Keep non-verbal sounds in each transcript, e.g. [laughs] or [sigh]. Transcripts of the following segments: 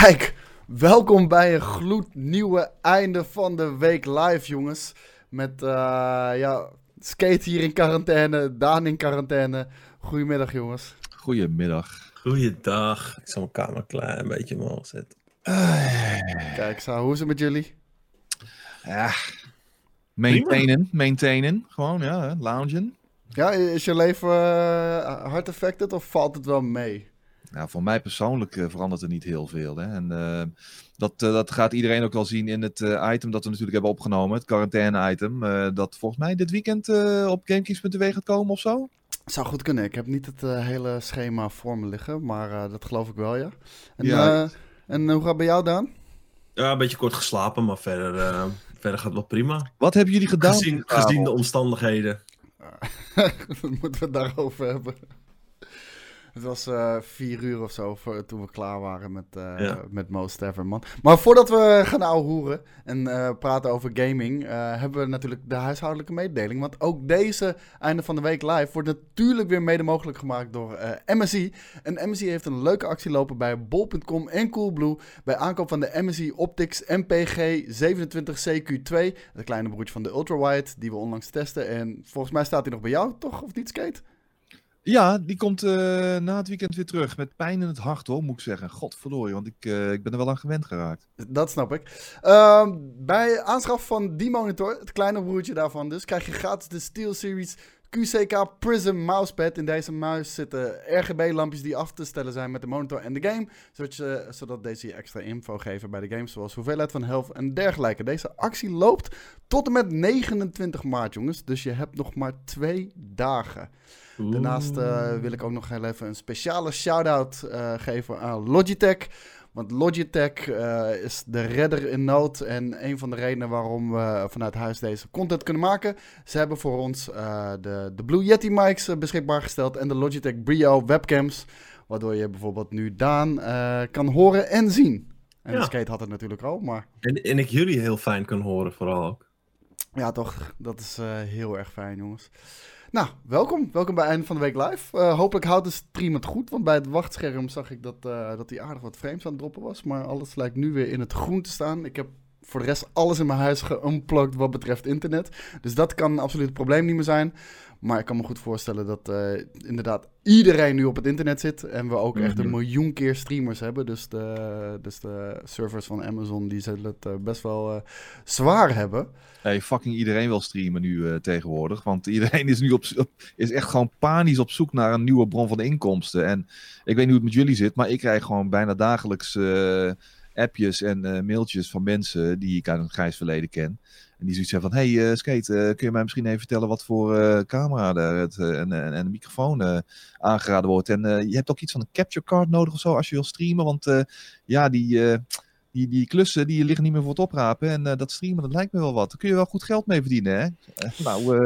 Kijk, welkom bij een gloednieuwe einde van de week live, jongens. Met, uh, ja, Skate hier in quarantaine, Daan in quarantaine. Goedemiddag, jongens. Goedemiddag. Goeiedag. Ik zal mijn kamer klaar een beetje omhoog zetten. Kijk, zo, hoe is het met jullie? Ja, maintainen, maintainen. Gewoon, ja, loungen. Ja, is je leven uh, hard affected of valt het wel mee? Nou, voor mij persoonlijk uh, verandert er niet heel veel. Hè? En uh, dat, uh, dat gaat iedereen ook wel zien in het item dat we natuurlijk hebben opgenomen. Het quarantaine-item. dat volgens mij dit weekend op GameKings.tv gaat komen of zo. Zou goed kunnen. Ik heb niet het hele schema voor me liggen. Maar dat geloof ik wel, ja. En, ja. en hoe gaat het bij jou, Daan? Ja, een beetje kort geslapen, maar verder, verder gaat het wel prima. Wat hebben jullie gedaan? Gezien, gezien de omstandigheden. [laughs] Moeten we het daarover hebben? Het was uh, vier uur of zo voor, toen we klaar waren met, uh, ja. met Most Ever, man. Maar voordat we gaan ouwehoeren en uh, praten over gaming, hebben we natuurlijk de huishoudelijke mededeling. Want ook deze einde van de week live wordt natuurlijk weer mede mogelijk gemaakt door MSI. En MSI heeft een leuke actie lopen bij bol.com en Coolblue. Bij aankoop van de MSI Optics MPG 27CQ2. Het kleine broertje van de Ultrawide, die we onlangs testen. En volgens mij staat hij nog bij jou, toch? Of niet, Skate? Ja, die komt uh, na het weekend weer terug. Met pijn in het hart hoor, moet ik zeggen. Godverdorie, want ik, uh, ik ben er wel aan gewend geraakt. Dat snap ik. Uh, bij aanschaf van die monitor, het kleine broertje daarvan dus, krijg je gratis de SteelSeries QCK Prism mousepad. In deze muis zitten RGB-lampjes die af te stellen zijn met de monitor en de game. Zodat, je, zodat deze extra info geven bij de games, zoals hoeveelheid van health en dergelijke. Deze actie loopt tot en met 29 maart, jongens. Dus je hebt nog maar twee dagen. Oeh. Daarnaast uh, wil ik ook nog heel even een speciale shout-out uh, geven aan Logitech. Want Logitech uh, is de redder in nood en een van de redenen waarom we vanuit huis deze content kunnen maken. Ze hebben voor ons de, de Blue Yeti mics beschikbaar gesteld en de Logitech Brio webcams. Waardoor je bijvoorbeeld nu Daan kan horen en zien. En ja. de skate had het natuurlijk al, maar... En, en ik jullie heel fijn kan horen vooral ook. Ja, toch. Dat is heel erg fijn, jongens. Nou, welkom. Welkom bij Einde van de Week Live. Uh, hopelijk houdt de stream het goed, want bij het wachtscherm zag ik dat, uh, dat hij aardig wat frames aan het droppen was. Maar alles lijkt nu weer in het groen te staan. Ik heb voor de rest alles in mijn huis geunplugged wat betreft internet. Dus dat kan absoluut het probleem niet meer zijn. Maar ik kan me goed voorstellen dat uh, inderdaad iedereen nu op het internet zit. En we ook mm -hmm. echt een miljoen keer streamers hebben. Dus de, dus de servers van Amazon die zullen het uh, best wel uh, zwaar hebben. Hey, fucking iedereen wil streamen nu tegenwoordig. Want iedereen is nu op, is echt gewoon panisch op zoek naar een nieuwe bron van inkomsten. En ik weet niet hoe het met jullie zit, maar ik krijg gewoon bijna dagelijks appjes en mailtjes van mensen die ik uit een grijs verleden ken. En die zoiets zeggen van, hey uh, Skate, uh, kun je mij misschien even vertellen wat voor uh, camera er het, en, en, en, microfoon aangeraden wordt. En je hebt ook iets van een capture card nodig of zo als je wil streamen. Want ja, die, die, die klussen die liggen niet meer voor het oprapen. En dat streamen, dat lijkt me wel wat. Daar kun je wel goed geld mee verdienen, hè? nou, [laughs]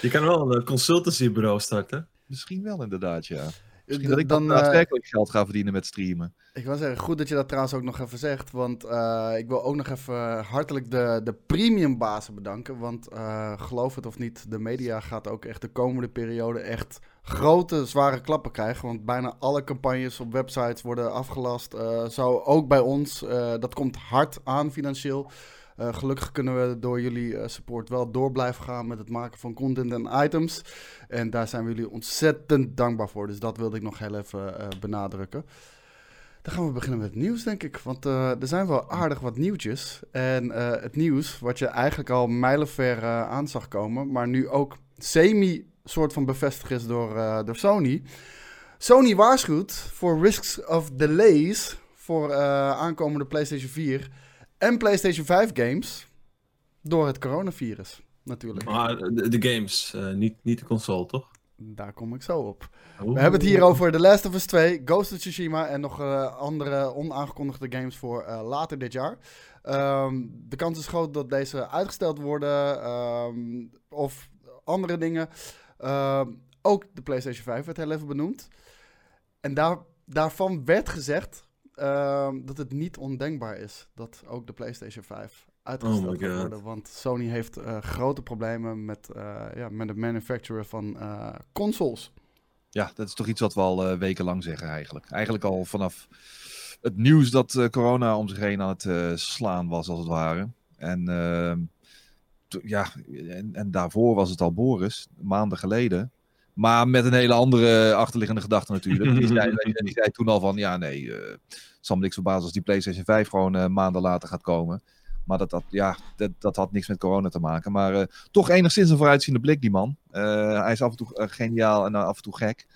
Je kan wel een consultancybureau starten. Misschien wel, inderdaad, ja. Misschien dat ik dan daadwerkelijk geld ga verdienen met streamen. Ik wil zeggen, goed dat je dat trouwens ook nog even zegt. Want uh, ik wil ook nog even hartelijk de, de premium bazen bedanken. Want uh, geloof het of niet, de media gaat ook echt de komende periode echt grote, zware klappen krijgen. Want bijna alle campagnes op websites worden afgelast. Zo ook bij ons. dat komt hard aan financieel. Uh, gelukkig kunnen we door jullie uh, support wel door blijven gaan met het maken van content en items. En daar zijn we jullie ontzettend dankbaar voor. Dus dat wilde ik nog heel even uh, benadrukken. Dan gaan we beginnen met het nieuws, denk ik. Want er zijn wel aardig wat nieuwtjes. En het nieuws, wat je eigenlijk al mijlenver aan zag komen, maar nu ook semi soort van bevestigd is door, door Sony. Sony waarschuwt voor risks of delays voor aankomende PlayStation 4 en PlayStation 5 games door het coronavirus, natuurlijk. Maar de, de games, uh, niet, niet de console, toch? Daar kom ik zo op. Oeh. We hebben het hier over The Last of Us 2, Ghost of Tsushima en nog uh, andere onaangekondigde games voor uh, later dit jaar. Um, de kans is groot dat deze uitgesteld worden um, of andere dingen. Um, ook de PlayStation 5 werd heel even benoemd. En daar, daarvan werd gezegd uh, dat het niet ondenkbaar is dat ook de PlayStation 5 uitgesteld oh worden. Want Sony heeft uh, grote problemen met, uh, ja, met de manufacturer van uh, consoles. Ja, dat is toch iets wat we al wekenlang zeggen eigenlijk. Eigenlijk al vanaf het nieuws dat corona om zich heen aan het slaan was, als het ware. En, ehm, ja, en, en, daarvoor was het al Boris, maanden geleden. Maar met een hele andere achterliggende gedachte natuurlijk. Die [laughs] zei, die zei toen al van, ja nee, het zal me niks verbazen als die PlayStation 5 gewoon maanden later gaat komen. Maar dat, dat, ja, dat, dat had niks met corona te maken. Maar uh, toch enigszins een vooruitziende blik, die man. Uh, hij is af en toe uh, geniaal en af en toe gek.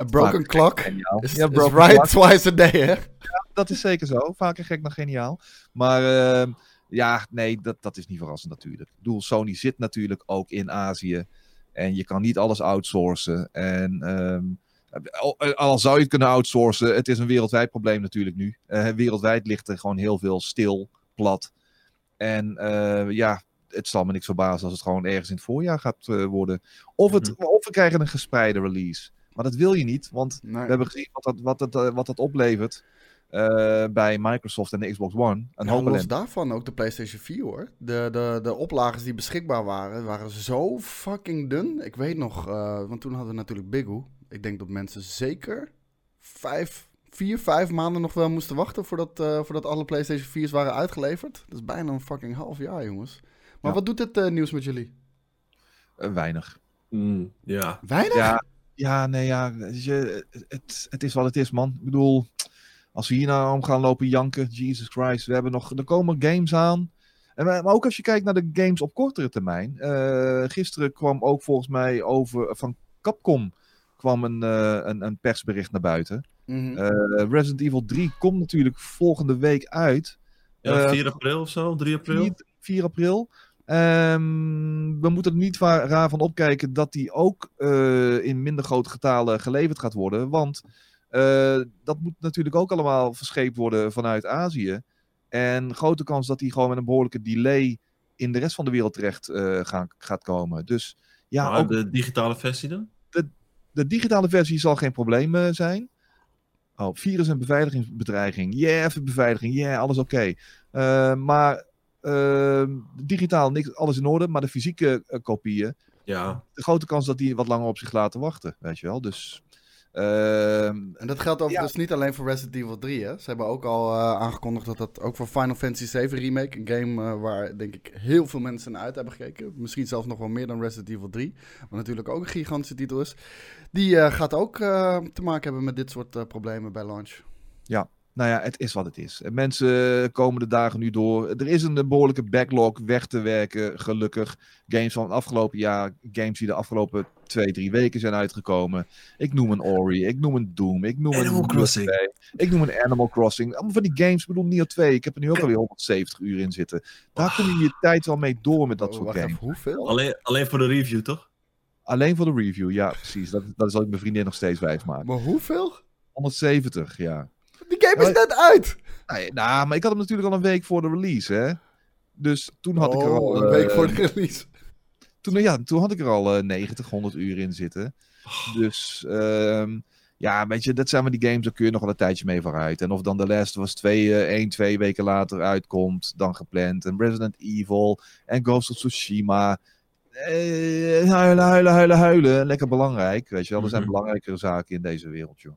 A broken Vaak clock is, ja, broken is right clock. twice a day, hè? Ja, dat is zeker zo. Vaker gek dan geniaal. Maar ehm, ja, nee, dat, dat is niet verrassend natuurlijk. Ik bedoel, Sony zit natuurlijk ook in Azië. En je kan niet alles outsourcen. En... Um, al zou je het kunnen outsourcen, het is een wereldwijd probleem natuurlijk nu. wereldwijd ligt er gewoon heel veel stil, plat. En uh, ja, het zal me niks verbazen als het gewoon ergens in het voorjaar gaat uh, worden. Of, het, mm -hmm. of we krijgen een gespreide release. Maar dat wil je niet, want nee. we hebben gezien wat dat, wat dat, wat dat oplevert. Bij Microsoft en de Xbox One. Een ja, los daarvan ook de PlayStation 4 hoor. De, de, de oplagers die beschikbaar waren, waren zo fucking dun. Ik weet nog, want toen hadden we natuurlijk Bigoo. Ik denk dat mensen zeker vijf, vier, vijf maanden nog wel moesten wachten voordat, uh, voordat alle PlayStation 4's waren uitgeleverd. Dat is bijna een fucking half jaar, jongens. Maar ja. wat doet dit uh, nieuws met jullie? Weinig. Mm, ja. Weinig? Ja, ja nee, ja. Je, het, het is wat het is, man. Ik bedoel, als we hier nou om gaan lopen janken, Jesus Christ, we hebben nog, er komen games aan. En, maar ook als je kijkt naar de games op kortere termijn. gisteren kwam ook volgens mij over van Capcom kwam een, een, een persbericht naar buiten. Mm -hmm. uh, Resident Evil 3 komt natuurlijk volgende week uit. Ja, 4 uh, april of zo, 3 april. 4, 4 april. Um, we moeten er niet raar van opkijken dat die ook uh, in minder grote getalen geleverd gaat worden. Want dat moet natuurlijk ook allemaal verscheept worden vanuit Azië. En grote kans dat die gewoon met een behoorlijke delay in de rest van de wereld terecht gaan, gaat komen. Dus ja, maar ook... de digitale versie dan? De, de digitale versie zal geen probleem zijn. Oh, virus- en beveiligingsbedreiging. Yeah, even beveiliging. Yeah, alles oké. Okay. Uh, maar uh, digitaal niks, alles in orde. Maar de fysieke uh, kopieën. Ja. De grote kans dat die wat langer op zich laten wachten. Weet je wel. Dus. En dat geldt overigens ja. niet alleen voor Resident Evil 3. Hè? Ze hebben ook al aangekondigd dat dat ook voor Final Fantasy 7 Remake. Een game waar denk ik heel veel mensen naar uit hebben gekeken. Misschien zelfs nog wel meer dan Resident Evil 3. Wat natuurlijk ook een gigantische titel is. Die uh, gaat ook uh, te maken hebben met dit soort uh, problemen bij launch. Ja, nou ja, het is wat het is. Mensen komen de dagen nu door. Er is een behoorlijke backlog weg te werken, gelukkig. Games van het afgelopen jaar, games die de afgelopen twee, drie weken zijn uitgekomen. Ik noem een Ori, ik noem een Doom, ik noem Animal een Crossing. Ik noem een Animal Crossing. Allemaal van die games, ik bedoel Nier 2. Ik heb er nu ook alweer 170 uur in zitten. Daar kom je je tijd wel mee door met dat oh, soort games. Even, hoeveel? Alleen, alleen voor de review, toch? Alleen voor de review, ja, precies. Dat, dat zal ik mijn vriendin nog steeds wijs maken. Maar hoeveel? 170, ja. Die game is net uit! Nee, nou, maar ik had hem natuurlijk al een week voor de release, hè. Dus toen had oh, ik er al... een week uh, voor de release. Toen, ja, toen had ik er al uh, 90, 100 uur in zitten. Oh. Dus, um, ja, weet je, dat zijn maar die games, daar kun je nog wel een tijdje mee vooruit. En of dan The Last of Us 2, uh, 1, 2 weken later uitkomt dan gepland. En Resident Evil en Ghost of Tsushima... Uh, huilen, huilen, huilen, huilen. Lekker belangrijk. Weet je wel, er zijn belangrijkere zaken in deze wereld, joh.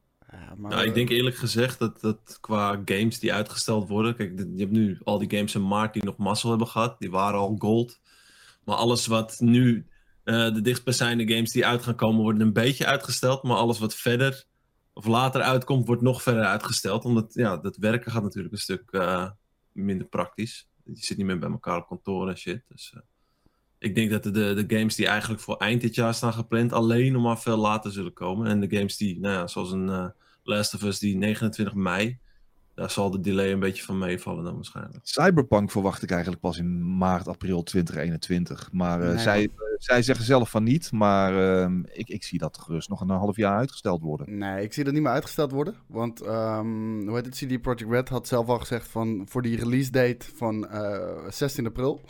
Nou, ik denk eerlijk gezegd dat, dat qua games die uitgesteld worden. Kijk, je hebt nu al die games in maart die nog mazzel hebben gehad. Die waren al gold. Maar alles wat nu uh, de dichtstbijzijnde games die uit gaan komen, worden een beetje uitgesteld. Maar alles wat verder of later uitkomt, wordt nog verder uitgesteld. Omdat ja, dat werken gaat natuurlijk een stuk uh, minder praktisch. Je zit niet meer bij elkaar op kantoor en shit. Dus. Uh, ik denk dat de, de, de games die eigenlijk voor eind dit jaar staan gepland, alleen nog maar veel later zullen komen. En de games die, nou ja, zoals een uh, Last of Us, die 29 mei, daar zal de delay een beetje van meevallen dan waarschijnlijk. Cyberpunk verwacht ik eigenlijk pas in maart, april 2021. Maar uh, nee, zij, uh, zij zeggen zelf van niet, maar uh, ik, ik zie dat gerust nog een half jaar uitgesteld worden. Nee, ik zie dat niet meer uitgesteld worden. Want, um, hoe heet het, CD Projekt Red had zelf al gezegd van, voor die release date van 16 april,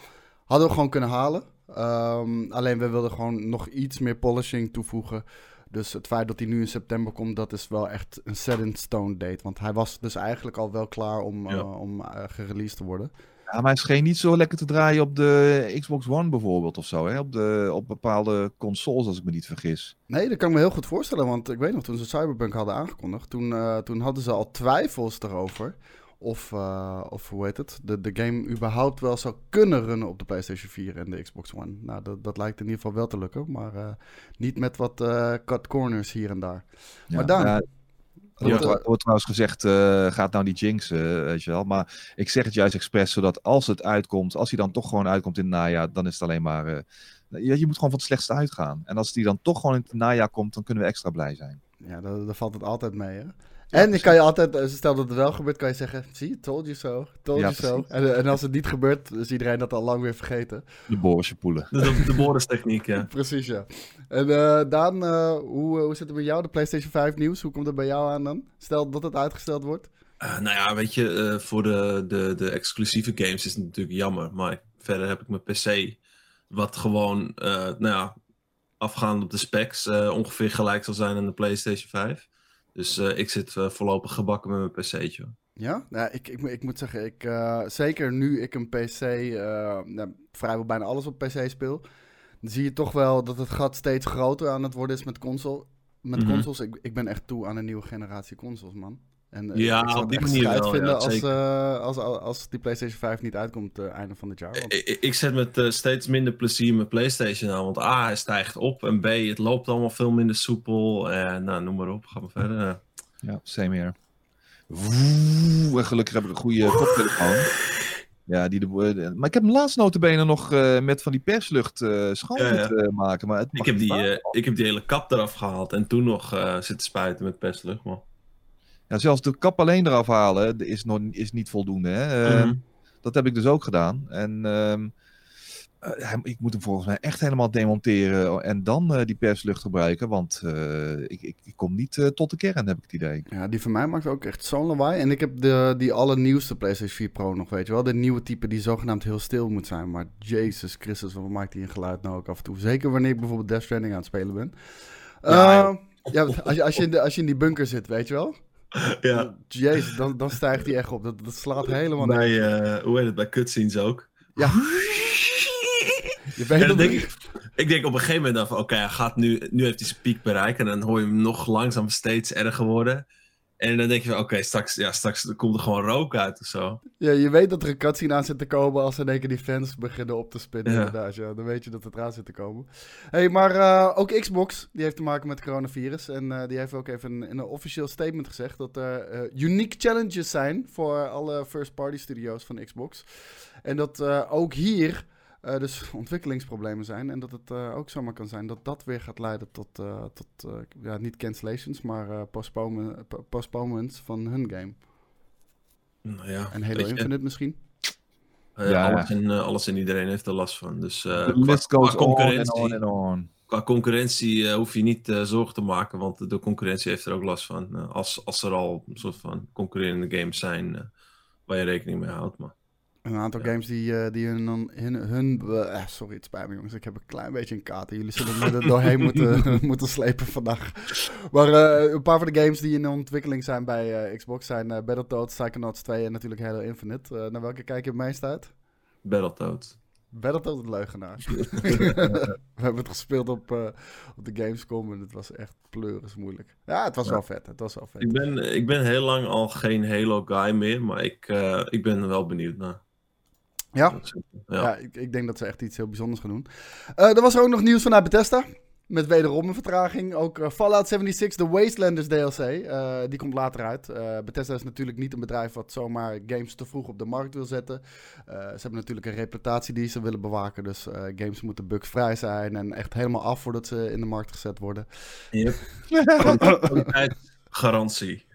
hadden we gewoon kunnen halen. Um, alleen we wilden gewoon nog iets meer polishing toevoegen. Dus het feit dat hij nu in september komt, dat is wel echt een set in stone date. Want hij was dus eigenlijk al wel klaar om, ja. uh, om uh, gereleased te worden. Ja, maar hij scheen niet zo lekker te draaien op de Xbox One bijvoorbeeld of zo. Hè? Op, de, op bepaalde consoles, als ik me niet vergis. Nee, dat kan ik me heel goed voorstellen. Want ik weet nog, toen ze Cyberpunk hadden aangekondigd, toen, eh, toen hadden ze al twijfels erover. Of, eh, of hoe heet het, de, de game überhaupt wel zou kunnen runnen op de PlayStation 4 en de Xbox One. Nou, dat, dat lijkt in ieder geval wel te lukken, maar eh, niet met wat eh, cut corners hier en daar. Ja, Maar dan- ja, er wordt, wordt trouwens gezegd, eh, gaat nou die jinx, weet je wel. Maar ik zeg het juist expres, zodat als het uitkomt, als hij dan toch gewoon uitkomt in het najaar, dan is het alleen maar... eh, je, je moet gewoon van het slechtste uitgaan. En als die dan toch gewoon in het najaar komt, dan kunnen we extra blij zijn. ja, daar, daar valt het altijd mee, hè. En je kan je altijd, eh, stel dat het wel gebeurt, kan je zeggen, zie, told you so, told Ja, you so. precies. En, en als het niet gebeurt, is iedereen dat al lang weer vergeten. De Borisje poelen. De, de, de Boris-techniek, ja. [laughs] Precies, ja. En eh, Daan, eh, hoe, hoe zit het met jou, de PlayStation 5 nieuws? Hoe komt het bij jou aan dan? Stel dat het uitgesteld wordt. Eh, nou ja, weet je, eh, voor de, de, de exclusieve games is het natuurlijk jammer. Maar verder heb ik mijn PC, wat gewoon, eh, nou ja, afgaand op de specs, eh, ongeveer gelijk zal zijn aan de PlayStation 5. Dus eh, ik zit eh, voorlopig gebakken met mijn PC'tje. Ja, nou, ik, ik, moet- ik moet zeggen, ik, eh, zeker nu ik een PC, nou, vrijwel bijna alles op PC speel, dan zie je toch wel dat het gat steeds groter aan het worden is met, console, met Mhm. consoles. Ik, ik ben echt toe aan een nieuwe generatie consoles, man. En, eh, Ja, ik zou op het die manier scheid wel, vinden ja, als, eh, als, als, als die PlayStation 5 niet uitkomt uh, einde van dit jaar. Want, Ik, zet met eh, steeds minder plezier mijn PlayStation aan. Want A, hij stijgt op. En B, het loopt allemaal veel minder soepel. En nou, noem maar op. Ga maar verder. Ja, same here. Woe, en gelukkig heb ik een goede koptelefoon. Ja, die de, eh, maar ik heb hem laatst notabene nog eh, met van die perslucht eh, schoon Ja, maken. Maar het Ik heb, die, eh, ik heb die hele kap eraf gehaald. En toen nog eh, zitten spuiten met perslucht. Man. Ja, zelfs de kap alleen eraf halen is, nog, is niet voldoende. Hè? Eh, Mhm. Dat heb ik dus ook gedaan. En ehm, eh, ik moet hem volgens mij echt helemaal demonteren en dan eh, die perslucht gebruiken. Want eh, ik, ik, ik kom niet tot de kern, heb ik het idee. Ja, die van mij maakt ook echt zo'n lawaai. En ik heb de, die allernieuwste PlayStation 4 Pro nog, weet je wel. De nieuwe type die zogenaamd heel stil moet zijn. Maar Jezus Christus, wat maakt die een geluid nou ook af en toe? Zeker wanneer ik bijvoorbeeld Death Stranding aan het spelen ben. Ja, ja, als, je, als, je in de, als je in die bunker zit, weet je wel. [laughs] Ja, Jezus, dan, dan stijgt die echt op. Dat, dat slaat helemaal bij, eh, hoe heet het, bij cutscenes ook. Ja. [laughs] Je weet dan denk ik, ik denk op een gegeven moment dan van, oké, hij gaat nu, nu heeft hij zijn piek bereikt. En dan hoor je hem nog langzaam steeds erger worden. En dan denk je van, oké, straks, ja, straks komt er gewoon rook uit of zo. Ja, je weet dat er een cutscene aan zit te komen als in één keer die fans beginnen op te spinnen. Ja. Inderdaad, ja. Dan weet je dat het eraan zit te komen. hey, maar eh, ook Xbox, die heeft te maken met coronavirus. En eh, die heeft ook even in een officieel statement gezegd dat er eh, unique challenges zijn voor alle first-party studio's van Xbox. En dat ook hier eh, dus [laughs] ontwikkelingsproblemen zijn. En dat het eh, ook zomaar kan zijn dat dat weer gaat leiden tot, eh, tot ja, niet cancellations, maar eh, postpone- po- postponements van hun game. Nou ja, En Halo je, Infinite misschien. eh, Ja. alles, en, eh, alles en iedereen heeft er last van. Dus eh, qua, concurrentie, on and on. qua concurrentie eh, hoef je niet eh, zorgen te maken, want de, concurrentie heeft er ook last van. Eh, als, als er al een soort van concurrerende games zijn waar je rekening mee houdt. Maar Een aantal Ja. games die, eh, die hun, hun, hun eh, sorry, het spijt me jongens, ik heb een klein beetje een kater. Jullie zullen me er doorheen moeten, [laughs] moeten slepen vandaag. Maar eh, een paar van de games die in ontwikkeling zijn bij eh, Xbox zijn eh Battletoads, Psychonauts 2 en natuurlijk Halo Infinite. Eh, naar welke kijk je het meest uit? Battletoads. Battletoads, het leugenaar. [laughs] We hebben het gespeeld op, eh, op de Gamescom en het was echt pleuris moeilijk. Ja, het was Ja. wel vet, het was wel vet. Ik ben, ik ben heel lang al geen Halo guy meer, maar ik, eh, ik ben er wel benieuwd naar. Ja, Ja. Ja, ik, ik denk dat ze echt iets heel bijzonders gaan doen. Eh, er was er ook nog nieuws vanuit Bethesda. Met wederom een vertraging. Ook eh, Fallout 76, de Wastelanders DLC. eh, die komt later uit. Eh, Bethesda is natuurlijk niet een bedrijf wat zomaar games te vroeg op de markt wil zetten. Eh, ze hebben natuurlijk een reputatie die ze willen bewaken. Dus eh, games moeten bugvrij zijn. En echt helemaal af voordat ze in de markt gezet worden. Yep. [laughs] Kwaliteit, garantie.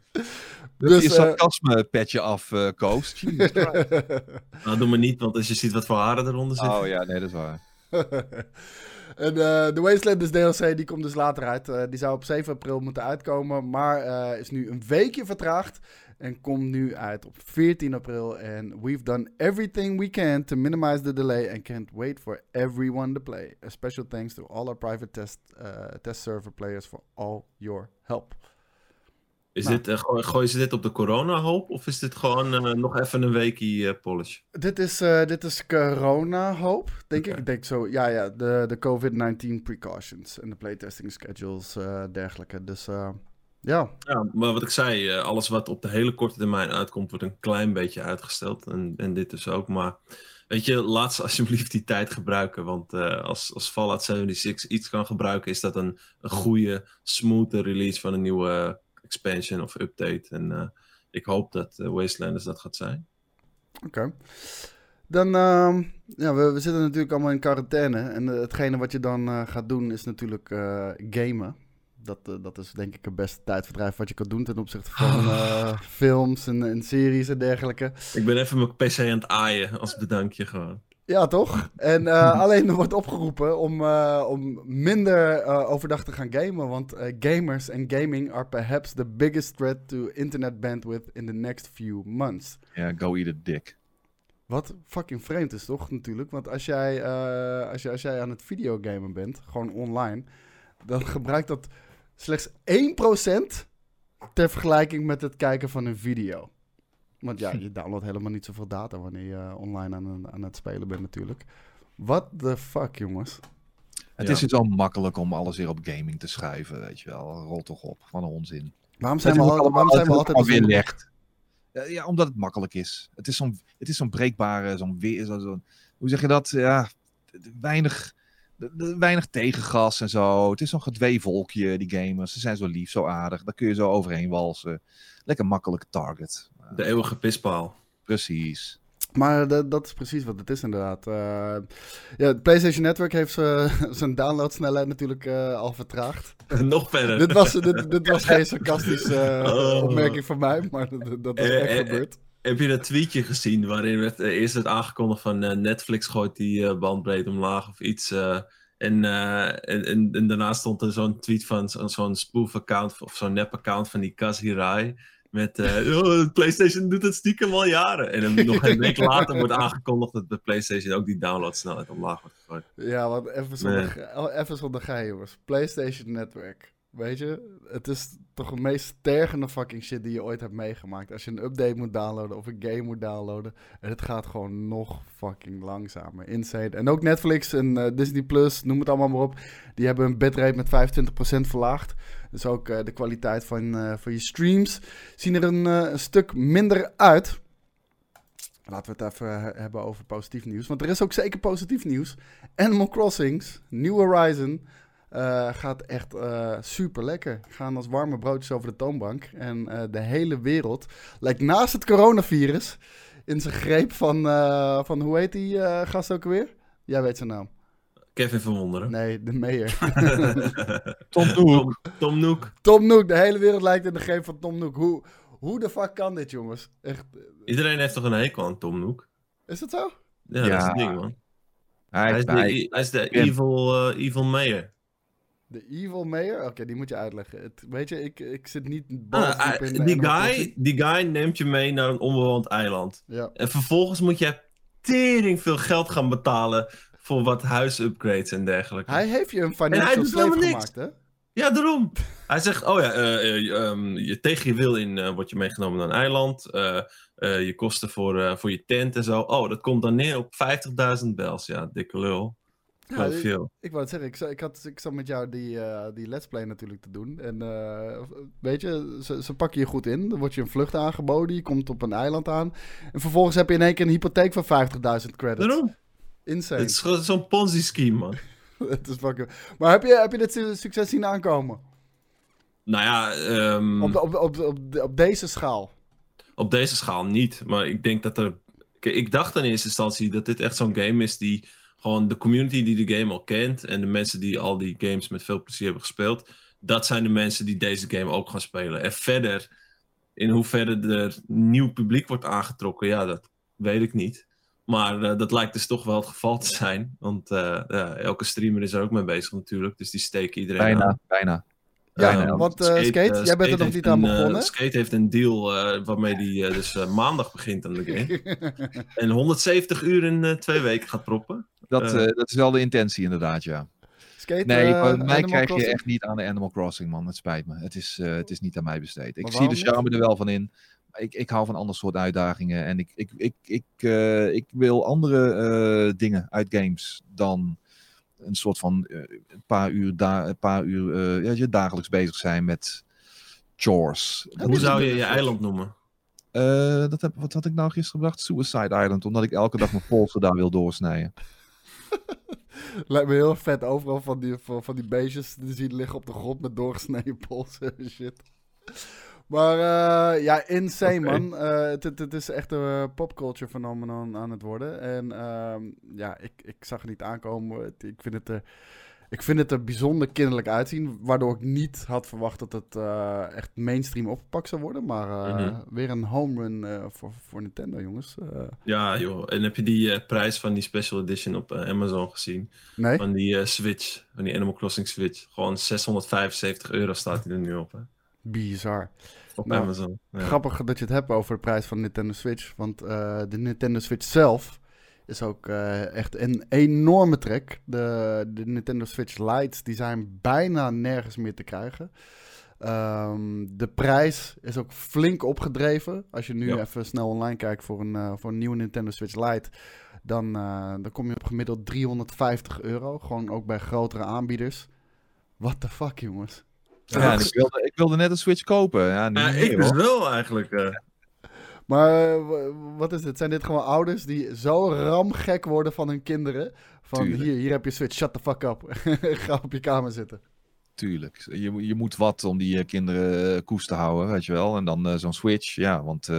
Dus, je eh, sarcasme petje af, eh Koos. [laughs] Nou, doe maar niet, want als je ziet wat voor haren eronder zitten. oh ja, nee, dat is waar. [laughs] en eh, de Wastelanders DLC die komt dus later uit. Eh, die zou op 7 april moeten uitkomen, maar eh, is nu een weekje vertraagd. En komt nu uit op 14 april. En we've done everything we can to minimize the delay and can't wait for everyone to play. A special thanks to all our private test, eh, test server players for all your help. Is Nou. dit, eh, gooi- gooien ze dit op de corona-hoop? Of is dit gewoon eh, nog even een weekie eh, polish? Dit is, dit is corona-hoop, denk ik. Ik denk zo, ja, ja, de, de COVID-19 precautions en de playtesting schedules, dergelijke. Dus ja, Ja, maar wat ik zei, alles wat op de hele korte termijn uitkomt, wordt een klein beetje uitgesteld. En, en dit dus ook. Maar weet je, laat ze [laughs] alsjeblieft die tijd gebruiken. Want als, als Fallout 76 iets kan gebruiken, is dat een, een goede, smooth release van een nieuwe expansion of update. En eh, ik hoop dat eh, Wastelanders dat gaat zijn. oké. Dan, ehm, ja, we, we zitten natuurlijk allemaal in quarantaine. En eh, hetgene wat je dan gaat doen is natuurlijk gamen. Dat, dat is denk ik het beste tijdverdrijf wat je kan doen ten opzichte van eh, films en, en series en dergelijke. Ik ben even mijn PC aan het aaien als bedankje gewoon. Ja, toch? En eh, [laughs] alleen er wordt opgeroepen om, eh, om minder eh, overdag te gaan gamen. Want gamers en gaming are perhaps the biggest threat to internet bandwidth in the next few months. Ja, go eat a dick. Wat fucking vreemd is, toch? Natuurlijk. Want als jij, als, je, als jij aan het videogamen bent, gewoon online, dan [laughs] gebruikt dat slechts 1% ter vergelijking met het kijken van een video. Want ja, [laughs] je downloadt helemaal niet zoveel data wanneer je eh, online aan, aan het spelen bent natuurlijk. What the fuck, jongens? Het Ja. is zo makkelijk om alles weer op gaming te schuiven, weet je wel. Rol toch op, van een onzin. Waarom zijn we, Het al, wordt waarom zijn we allemaal altijd... weer licht? Ja, ja, omdat het makkelijk is. Het is zo'n, het is zo'n breekbare, zo'n weer, zo, zo- hoe zeg je dat? Ja, weinig, weinig tegengas en zo. Het is zo'n gedwee volkje, die gamers. Ze zijn zo lief, zo aardig. Daar kun je zo overheen walsen. Lekker makkelijke target. De eeuwige pispaal. Precies. Maar dat, dat is precies wat het is inderdaad. Eh, ja, het PlayStation Network heeft [laughs] zijn downloadsnelheid natuurlijk eh, al vertraagd. [laughs] Nog verder. dit, was, dit, dit was geen sarcastische eh, [laughs] Oh. opmerking van mij, maar dat, dat is echt eh, eh. gebeurd. Heb je dat tweetje gezien waarin werd, eerst werd aangekondigd van eh, Netflix gooit die bandbreedte omlaag of iets. eh, en, eh, en, en, en daarna stond er zo'n tweet van zo- zo'n spoof-account of zo'n nep-account van die Kaz Hirai. Met eh, oh, PlayStation doet het stiekem al jaren. En dan nog een week later wordt aangekondigd dat bij PlayStation ook die downloadsnelheid omlaag wordt gegooid. Ja, want even zonder, ge- oh, even zonder jongens. PlayStation Network. Weet je, het is toch de meest tergende fucking shit die je ooit hebt meegemaakt. Als je een update moet downloaden of een game moet downloaden. En het gaat gewoon nog fucking langzamer. Insane. En ook Netflix en eh, Disney Plus, noem het allemaal maar op. Die hebben hun bitrate met 25% verlaagd. Dus ook eh, de kwaliteit van, eh, van je streams zien er een, een stuk minder uit. Laten we het even he- hebben over positief nieuws. Want er is ook zeker positief nieuws. Animal Crossings, New Horizon, eh, gaat echt eh, super lekker. Gaan als warme broodjes over de toonbank. En eh, de hele wereld lijkt naast het coronavirus in zijn greep van, eh, van hoe heet die eh, gast ook weer? Jij weet zijn naam. Kevin van Wonderen. Nee, de mayor. [laughs] Tom Nook. Tom, Nook. Tom Nook, de hele wereld lijkt in de greep van Tom Nook. Hoe, hoe de fuck kan dit, jongens? Echt, Iedereen heeft toch een hekel aan Tom Nook? is dat zo? Ja, dat is het ding, man. Hij, Hij is de, hij- hij is de evil, evil mayor. De Evil Mayor? Oké, die moet je uitleggen. Het, weet je, ik, ik zit niet Ah, in eh, die, Animal guy, die guy neemt je mee naar een onbewoond eiland. Ja. En vervolgens moet je tering veel geld gaan betalen voor wat huisupgrades en dergelijke. Hij heeft je een financial slave gemaakt, hè? Ja, daarom. [laughs] Hij zegt, oh ja, eh, ehm, je, tegen je wil in uh, word je meegenomen naar een eiland. je kosten voor, voor je tent en zo. Oh, dat komt dan neer op 50.000 bels. Ja, dikke lul. Ja, Geloof ik, veel. ik wou het zeggen, ik, zat- ik, had, ik zat met jou die, eh, die let's play natuurlijk te doen. En eh, weet je, ze, ze pakken je goed in. Dan wordt je een vlucht aangeboden, je komt op een eiland aan. En vervolgens heb je in één keer een hypotheek van 50.000 credits. Daarom. Insane. Het is zo'n Ponzi-scheme, man. [laughs] Het is fucking... Maar heb je, heb je dit su- succes zien aankomen? Nou ja, ehm, Op, de- op, op, op, op deze schaal? Op deze schaal niet, maar ik denk dat er. Ik dacht in eerste instantie dat dit echt zo'n game is die gewoon de community die de game al kent en de mensen die al die games met veel plezier hebben gespeeld, dat zijn de mensen die deze game ook gaan spelen. En verder, in hoeverre er nieuw publiek wordt aangetrokken, ja, dat weet ik niet. Maar eh, dat lijkt dus toch wel het geval te zijn. Want eh, ja, elke streamer is er ook mee bezig natuurlijk. Dus die steken iedereen aan. bijna, bijna. Ja, Ja, want eh, Skate, jij bent er nog niet aan een, eh, begonnen. Skate heeft een deal eh, waarmee hij dus eh, maandag begint aan de game. [laughs] en 170 uur in eh, twee weken gaat proppen. Dat, Eh. eh, dat is wel de intentie inderdaad, ja. Skate, Nee, eh, mij Animal krijg je echt niet aan de Animal Crossing, man. Het spijt me. Het is, het is niet aan mij besteed. Ik zie de charme er wel van in. Maar ik, ik hou van ander soort uitdagingen. En ik, ik, ik, ik, ik wil andere dingen uit games dan een soort van een paar uur, da een paar uur ja, je dagelijks bezig zijn met chores. Hoe zou je je eiland noemen? dat heb, wat had ik nou gisteren gebracht? Suicide Island. Omdat ik elke dag mijn polsen daar wil doorsnijden. [laughs] Lijkt me heel vet. Overal van die, van, van die beestjes die zien liggen op de grond met doorgesneden polsen en shit. Maar eh, ja, insane Oké. man. Eh, het, het, het is echt een eh, popculture phenomenon aan het worden. En ehm, ja, ik, ik zag het niet aankomen. Ik vind het ik vind het er bijzonder kinderlijk uitzien. Waardoor ik niet had verwacht dat het eh, echt mainstream opgepakt zou worden. Maar eh, Mhm. weer een home run eh, voor, voor Nintendo, jongens. Ja, joh. En heb je die prijs van die special edition op Amazon gezien? nee? Van die Switch, van die Animal Crossing Switch. Gewoon 675 euro staat hij er nu op, hè? Bizar. Op Nou, Amazon. Ja. Grappig dat je het hebt over de prijs van Nintendo Switch. Want de Nintendo Switch zelf is ook eh, echt een enorme trek. De, de Nintendo Switch Lites die zijn bijna nergens meer te krijgen. Ehm, de prijs is ook flink opgedreven. Als je nu Ja. even snel online kijkt voor een, eh, voor een nieuwe Nintendo Switch Lite, dan, eh, dan kom je op gemiddeld 350 euro. Gewoon ook bij grotere aanbieders. What the fuck, jongens? Ja, ik, wilde, ik wilde net een Switch kopen. Ja, meer, ik dus wel eigenlijk. Maar eh, wat is dit? Zijn dit gewoon ouders die zo ramgek worden van hun kinderen? Van Tuurlijk. hier, hier heb je Switch, shut the fuck up. [laughs] Ga op je kamer zitten. Tuurlijk. Je, moet- je moet wat om die eh, kinderen eh, koest te houden, weet je wel. En dan eh, zo'n Switch, ja, want eh,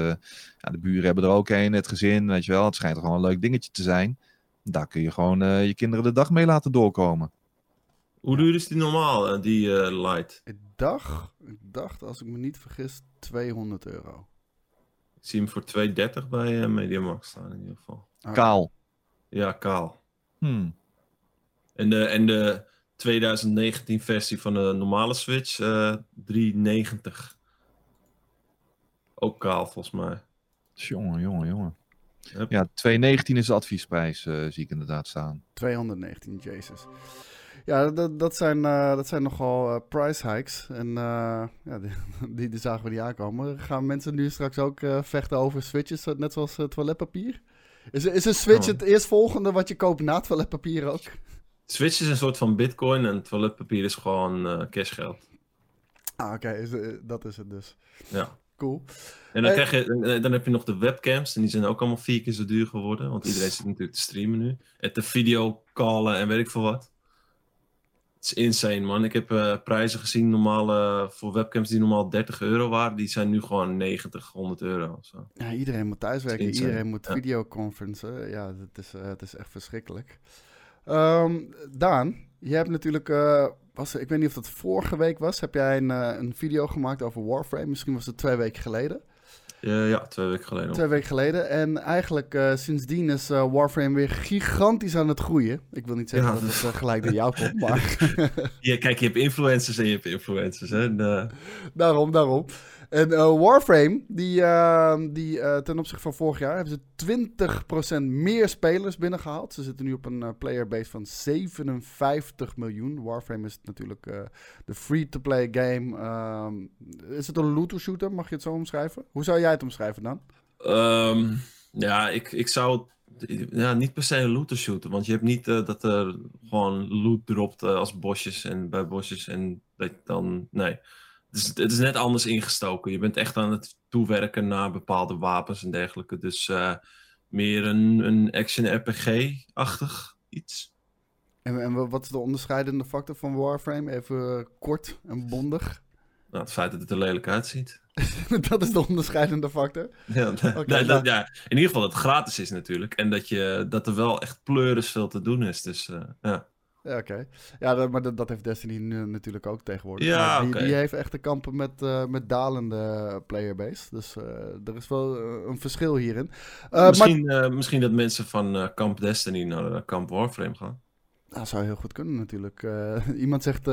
ja, de buren hebben er ook een, het gezin, weet je wel. Het schijnt gewoon een leuk dingetje te zijn. Daar kun je gewoon eh, je kinderen de dag mee laten doorkomen. Hoe duur is die normaal, die eh, Light? Ik dacht, ik dacht, als ik me niet vergis, 200 euro. Ik zie hem voor 2,30 bij eh, Mediamarkt staan in ieder geval. Ah, Kaal. Ja, kaal. Hmm. En de, en de 2019 versie van de normale Switch, eh 3,90. Ook kaal volgens mij. Jongen, jongen, jongen. Yep. Ja, 2,19 is de adviesprijs, eh, zie ik inderdaad staan. 219, jezus. Ja, dat, dat, zijn, eh, dat zijn nogal eh, price hikes. En eh, ja, die, [laughs] die, die zagen we niet aankomen. Gaan mensen nu straks ook vechten over switches, net zoals toiletpapier? Is, is een switch Oh. het eerstvolgende wat je koopt na toiletpapier ook? Switch is een soort van bitcoin en toiletpapier is gewoon cashgeld. Ah, oké, is, dat is het dus. Ja. Cool. En dan, krijg je, dan heb je nog de webcams en die zijn ook allemaal vier keer zo duur geworden. Want iedereen zit natuurlijk te streamen nu. En te videocallen en weet ik veel wat. Het is insane man. Ik heb eh, prijzen gezien normaal, eh, voor webcams die normaal 30 euro waren. Die zijn nu gewoon 90, 100 euro of zo. Ja, iedereen moet thuiswerken, iedereen moet ja. videoconferencen. Ja, het is, eh, het is echt verschrikkelijk. Ehm, Daan, je hebt natuurlijk, was, ik weet niet of dat vorige week was, heb jij een, een video gemaakt over Warframe? Misschien was het twee weken geleden. Eh, ja, twee weken geleden. Twee weken geleden. En eigenlijk eh, sindsdien is eh, Warframe weer gigantisch aan het groeien. Ik wil niet zeggen Ja. dat het eh, gelijk door jou komt, maar [laughs] Ja, kijk, je hebt influencers en je hebt influencers. Hè? En, daarom, daarom. En eh, Warframe, die, eh, die eh, ten opzichte van vorig jaar hebben ze 20% meer spelers binnengehaald. Ze zitten nu op een eh, playerbase van 57 miljoen. Warframe is natuurlijk de free-to-play game. Ehm, is het een looter shooter, mag je het zo omschrijven? Hoe zou jij het omschrijven dan? Ehm, ja, ik, ik zou ja, niet per se een looter shooten. Want je hebt niet dat er gewoon loot dropt als bosjes en bij bosjes. En dat dan. Nee. Het is, het is net anders ingestoken. Je bent echt aan het toewerken naar bepaalde wapens en dergelijke. Dus eh, meer een, een action RPG-achtig iets. En, en wat is de onderscheidende factor van Warframe? Even kort en bondig. Nou, het feit dat het er lelijk uitziet. [laughs] dat is de onderscheidende factor. [laughs] Ja, nee, dat, ja, in ieder geval dat het gratis is natuurlijk. En dat, je, dat er wel echt pleuris veel te doen is. Dus eh, ja. Ja, oké. Ja, maar dat, dat heeft Destiny nu natuurlijk ook tegenwoordig. Ja, die, die heeft echt te kampen met, eh, met dalende playerbase. Dus eh, er is wel eh, een verschil hierin. Maar, misschien, misschien dat mensen van Camp Destiny naar Camp Warframe gaan. dat zou heel goed kunnen natuurlijk. [laughs] Iemand zegt,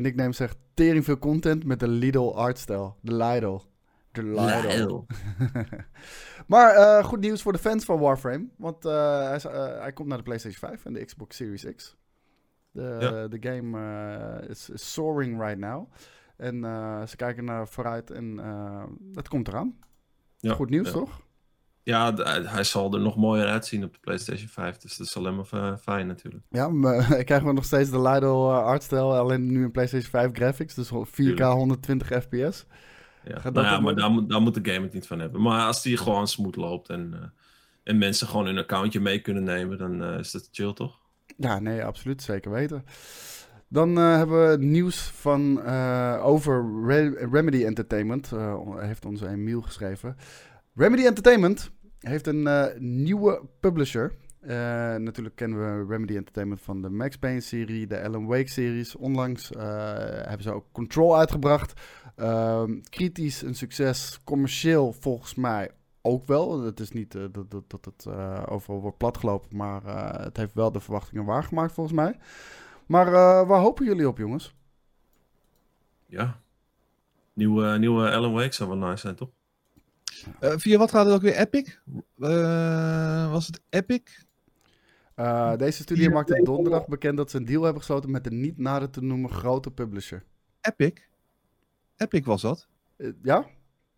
nickname zegt, tering veel content met de Lidl artstyle. De Lidl. De Lidl. [laughs] maar goed nieuws voor de fans van Warframe. Want hij, hij komt naar de PlayStation 5 en de Xbox Series X. De, de game eh, is, is soaring right now. En eh, ze kijken naar vooruit en eh, het komt eraan. Ja, Goed nieuws, toch? Ja, hij zal er nog mooier uitzien op de PlayStation 5. Dus dat is alleen maar fijn natuurlijk. Ja, maar [laughs] ik krijg nog steeds de Lido artstijl, alleen nu in PlayStation 5 graphics, dus 4K Tuurlijk. 120 fps. Ja. Gaat dat Nou ja, maar daar, moet- daar moet de game het niet van hebben. Maar als die gewoon smooth loopt en, en mensen gewoon hun accountje mee kunnen nemen, dan is dat chill toch? Ja, nee, absoluut, zeker weten. Dan eh, hebben we nieuws van, eh, over Re- Remedy Entertainment, eh, heeft onze Emiel geschreven. Remedy Entertainment heeft een nieuwe publisher. Natuurlijk kennen we Remedy Entertainment van de Max Payne-serie, de Alan Wake-series. Onlangs hebben ze ook Control uitgebracht. Ehm, kritisch een succes, commercieel volgens mij ook wel. Het is niet eh, dat, dat, dat het eh, overal wordt platgelopen, maar eh, het heeft wel de verwachtingen waargemaakt volgens mij. Maar eh, waar hopen jullie op, jongens? Ja. Nieuwe, nieuwe Alan Wake zou wel nice zijn, toch? Eh, via wat gaat het ook weer? Epic? Eh, was het Epic? Eh, deze studio Hier, maakte donderdag bekend dat ze een deal hebben gesloten met een niet nader te noemen grote publisher. Epic? Epic was dat. Ja?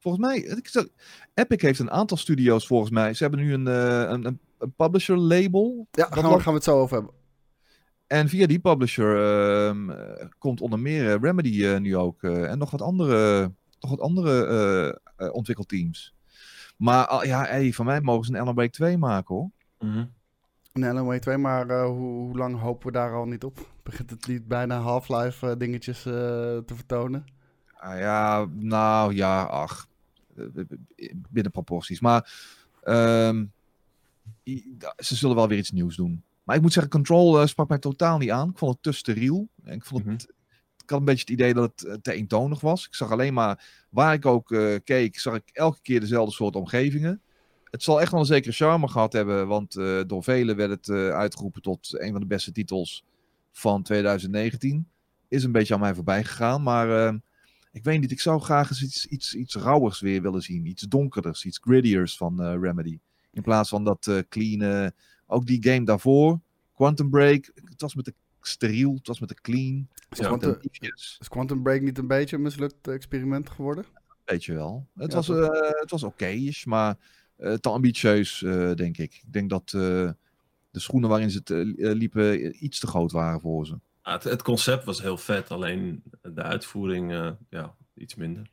Volgens mij, ik zeg- Epic heeft een aantal studio's volgens mij. Ze hebben nu een, eh, een, een, een publisher label. Ja, gaan we, gaan we het zo over hebben. En via die publisher ehm, eh, komt onder meer eh, Remedy eh, nu ook. eh, en nog wat andere, nog wat andere ontwikkelteams. Maar ah, ja, hey, van mij mogen ze een Alan Wake 2 maken hoor. Mhm. Een Alan Wake 2, maar eh, hoe, hoe lang hopen we daar al niet op? [laughs] Begint het niet bijna Half-Life dingetjes eh, te vertonen? Ah, ja, nou ja, ach. Eh, Binnen proporties. Maar ehm, da- ze zullen wel weer iets nieuws doen. Maar ik moet zeggen, Control eh, sprak mij totaal niet aan. Ik vond het te steriel. Ik vond het. Ik had een beetje het idee dat het eh, te eentonig was. Ik zag alleen maar, waar ik ook keek, zag ik elke keer dezelfde soort omgevingen. Het zal echt wel een zekere charme gehad hebben, want door velen werd het uitgeroepen tot een van de beste titels van 2019. Is een beetje aan mij voorbij gegaan, maar eh, ik weet niet, ik zou graag eens iets, iets, iets rauwers weer willen zien. Iets donkerders, iets grittiers van eh, Remedy. In plaats van dat eh clean, eh, ook die game daarvoor, Quantum Break, het was met de steriel, het was met de clean. Is, Ja, Quantum, de liefjes. is Quantum Break niet een beetje een mislukt experiment geworden? Weet je wel. Het Ja, was, eh, het was oké, maar eh, te ambitieus, eh, denk ik. Ik denk dat eh, de schoenen waarin ze het, li- liepen iets te groot waren voor ze. Ah, het, het concept was heel vet, alleen de uitvoering eh, ja, iets minder.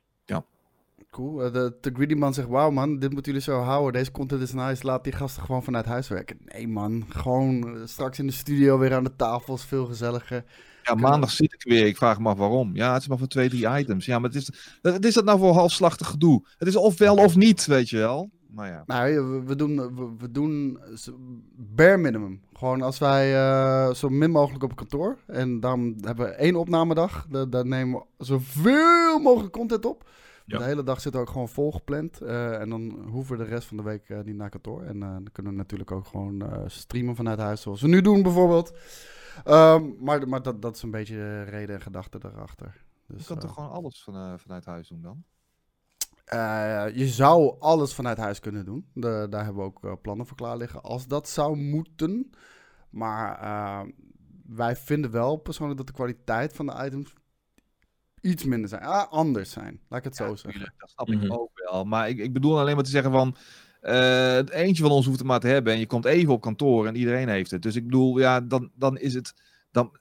Cool. Eh, de, de Greedy Man zegt, wauw man, dit moeten jullie zo houden. Deze content is nice. Laat die gasten gewoon vanuit huis werken. Nee man, gewoon eh, straks in de studio weer aan de tafel. Is veel gezelliger. Ja, maandag zit ik weer. Ik vraag me af waarom. Ja, het is maar voor twee, drie items. Ja, maar het is, wat is dat nou voor halfslachtig gedoe? Het is ofwel of niet, weet je wel. Maar ja. Nou, we, we doen, we, we doen bare minimum. Gewoon als wij eh, zo min mogelijk op kantoor. En dan hebben we één opnamedag. Da- Daar nemen we zoveel mogelijk content op. Ja. De hele dag zit ook gewoon volgepland. eh, en dan hoeven we de rest van de week eh, niet naar kantoor. En dan kunnen we natuurlijk ook gewoon eh, streamen vanuit huis. Zoals we nu doen bijvoorbeeld. Ehm, maar maar dat, dat is een beetje de reden en gedachte daarachter. Je Dus, kan eh, toch gewoon alles van, eh, vanuit huis doen dan? eh, je zou alles vanuit huis kunnen doen. De- daar hebben we ook plannen voor klaar liggen. Als dat zou moeten. Maar eh, wij vinden wel persoonlijk dat de kwaliteit van de items iets minder zijn. Ah, anders zijn. Laat ik het zo zeggen. tuurlijk, dat snap Mhm. ik ook wel. Maar ik, ik bedoel alleen maar te zeggen van... eh, het eentje van ons hoeft het maar te hebben. En je komt even op kantoor en iedereen heeft het. Dus ik bedoel, ja, dan, dan is het... Dan,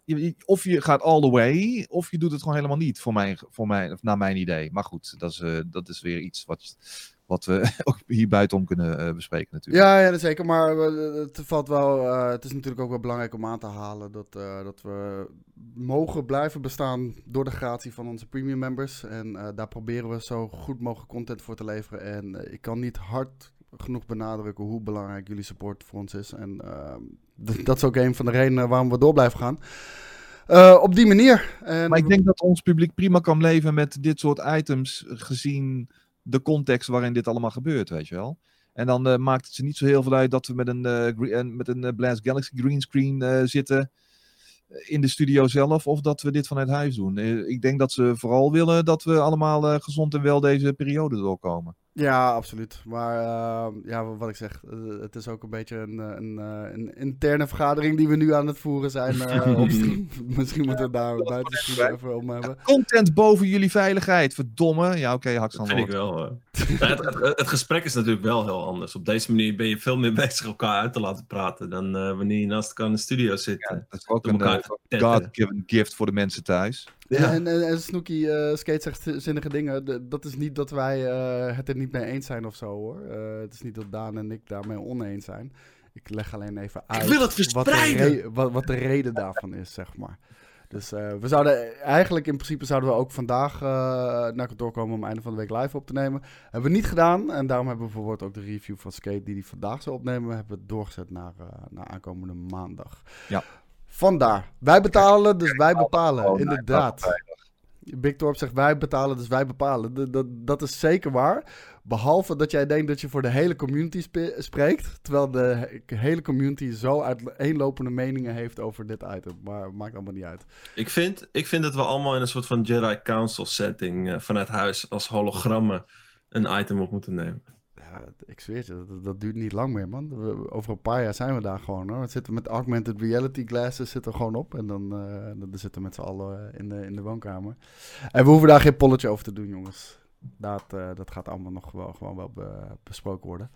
of je gaat all the way, of je doet het gewoon helemaal niet, voor mij, voor mij, of naar mijn idee. Maar goed, dat is, eh, dat is weer iets wat, wat we [laughs] ook hier buitenom kunnen eh, bespreken natuurlijk. Ja, ja, zeker. Maar eh, het valt wel. eh, het is natuurlijk ook wel belangrijk om aan te halen dat, eh, dat we mogen blijven bestaan door de gratie van onze premium members. En eh, daar proberen we zo goed mogelijk content voor te leveren. En eh, ik kan niet hard genoeg benadrukken hoe belangrijk jullie support voor ons is. En ehm, dat is ook een van de redenen waarom we door blijven gaan. Eh, op die manier. Maar ik denk dat ons publiek prima kan leven met dit soort items, gezien de context waarin dit allemaal gebeurt, weet je wel. En dan eh, maakt het ze niet zo heel veel uit dat we met een, eh, met een Blast Galaxy greenscreen zitten in de studio zelf, of dat we dit vanuit huis doen. Ik denk dat ze vooral willen dat we allemaal gezond en wel deze periode doorkomen. Ja, absoluut. Maar uh, ja, wat ik zeg, uh, het is ook een beetje een, een, een, interne vergadering die we nu aan het voeren zijn [laughs] op stream. [laughs] Misschien moeten we daar buiten stream even om hebben. Content boven jullie veiligheid, verdomme. Ja, oké, okay, Dat vind ik wel. het, het, het, gesprek is natuurlijk wel heel anders. Op deze manier ben je veel meer [laughs] bezig elkaar uit te laten praten dan wanneer je naast elkaar in de studio zit. Ja, dat is ook een God-given gift voor de mensen thuis. Ja. En, en, en Snooki uh, Skate zegt zinnige dingen. dat is niet dat wij uh, het er niet mee eens zijn of zo hoor. Uh, het is niet dat Daan en ik daarmee oneens zijn. Ik leg alleen even uit. Ik wil het! Wat de, wat, wat de reden daarvan is, zeg maar. Dus we zouden eigenlijk in principe zouden we ook vandaag naar kantoor komen om einde van de week live op te nemen. Hebben we niet gedaan. En daarom hebben we bijvoorbeeld ook de review van Skate die die vandaag zou opnemen, hebben we doorgezet naar, naar aankomende maandag. Ja. Vandaar. Wij betalen, dus wij bepalen. Inderdaad. Big Torp zegt wij betalen, dus wij bepalen. Dat, dat is zeker waar. Behalve dat jij denkt dat je voor de hele community spreekt. Terwijl de hele community zo uiteenlopende meningen heeft over dit item. Maar maakt allemaal niet uit. Ik vind, ik vind dat we allemaal in een soort van Jedi Council setting uh, vanuit huis als hologrammen een item op moeten nemen ik zweer je, dat, duurt niet lang meer, man. over een paar jaar zijn we daar gewoon, hoor. We zitten met augmented reality glasses zitten gewoon op. En dan, uh, dan zitten we met z'n allen in de, in de woonkamer. En we hoeven daar geen polletje over te doen, jongens. Dat, uh, dat gaat allemaal nog wel, gewoon wel besproken worden.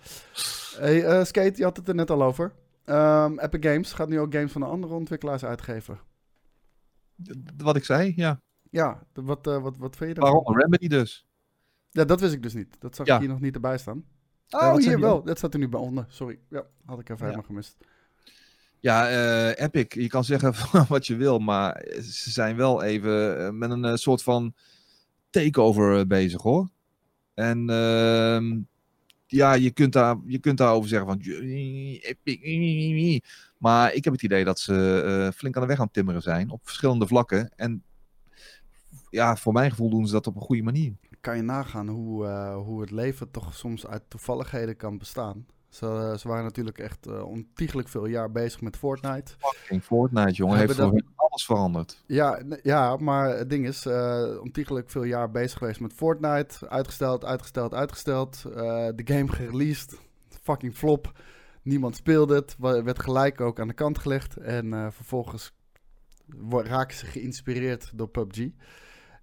Hey, uh, Skate, je had het er net al over. Um, Epic Games gaat nu ook games van de andere ontwikkelaars uitgeven. Wat ik zei, ja. Ja, wat, wat, wat vind je daarvan? Waarom? Remedy dus. Ja, dat wist ik dus niet. Dat zag ik hier nog niet erbij staan. Oh, hier wel. Dat staat er nu bij onder. Sorry. Ja, had ik even helemaal gemist. Ja, uh, Epic. Je kan zeggen [laughs] wat je wil, maar ze zijn wel even eh, met een soort van takeover bezig, hoor. En uh, ja, je kunt, daar, je kunt daarover zeggen van Epic. Maar ik heb het idee dat ze flink aan de weg aan het timmeren zijn op verschillende vlakken. En ja, voor mijn gevoel doen ze dat op een goede manier kan je nagaan hoe, uh, hoe het leven toch soms uit toevalligheden kan bestaan. Ze, eh, ze waren natuurlijk echt uh, ontiegelijk veel jaar bezig met Fortnite. Fucking Fortnite, jongen, heeft alles veranderd. Ja, ja, maar het ding is, uh, ontiegelijk veel jaar bezig geweest met Fortnite. Uitgesteld, uitgesteld, uitgesteld. de game gereleased. Fucking flop. Niemand speelde het. Werd gelijk ook aan de kant gelegd. En vervolgens raken ze geïnspireerd door PUBG.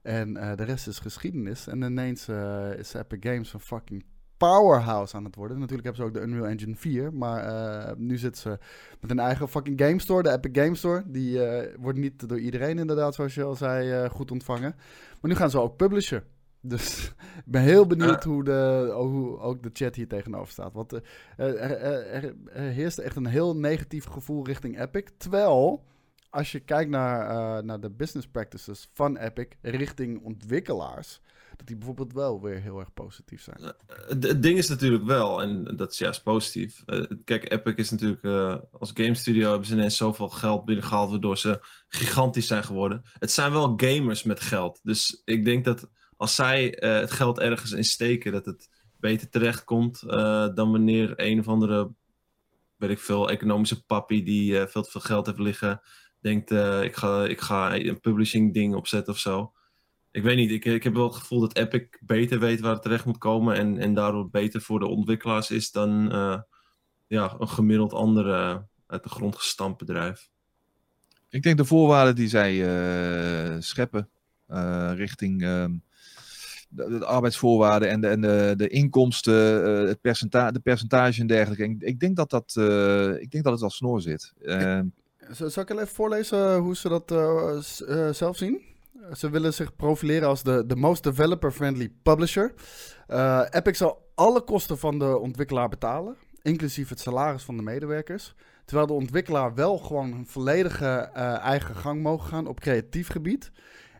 En uh, de rest is geschiedenis. En ineens uh, is Epic Games een fucking powerhouse aan het worden. Natuurlijk hebben ze ook de Unreal Engine 4. Maar uh, nu zitten ze met een eigen fucking game store. De Epic Game Store. Die wordt niet door iedereen inderdaad, zoals je al zei, goed ontvangen. Maar nu gaan ze ook publishen. Dus [laughs] ik ben heel benieuwd hoe, de, hoe ook de chat hier tegenover staat. Want er, er, er, er heerst echt een heel negatief gevoel richting Epic. Terwijl als je kijkt naar, uh, naar de business practices van Epic richting ontwikkelaars, dat die bijvoorbeeld wel weer heel erg positief zijn. Eh, het ding is natuurlijk wel, en dat is juist positief. Uh, kijk, Epic is natuurlijk als game studio hebben ze ineens zoveel geld binnengehaald, waardoor ze gigantisch zijn geworden. Het zijn wel gamers met geld. Dus ik denk dat als zij het geld ergens in steken, dat het beter terecht komt dan wanneer een of andere, weet ik veel, economische papi die veel te veel geld heeft liggen denkt, uh, ik, ga, ik ga een publishing ding opzetten of zo. Ik weet niet, ik, ik heb wel het gevoel dat Epic beter weet waar het terecht moet komen en, en daardoor beter voor de ontwikkelaars is dan uh, ja, een gemiddeld andere uit de grond gestampt bedrijf. Ik denk de voorwaarden die zij uh, scheppen richting ehm, de, de, arbeidsvoorwaarden en de, en de, de inkomsten, het percentage, de percentage en dergelijke. Ik, ik, denk dat dat, ik denk dat het al snor zit. Ehm, zal ik even voorlezen hoe ze dat uh, zelf zien? Ze willen zich profileren als de, de most developer-friendly publisher. Epic zal alle kosten van de ontwikkelaar betalen, inclusief het salaris van de medewerkers. Terwijl de ontwikkelaar wel gewoon een volledige eigen gang mogen gaan op creatief gebied.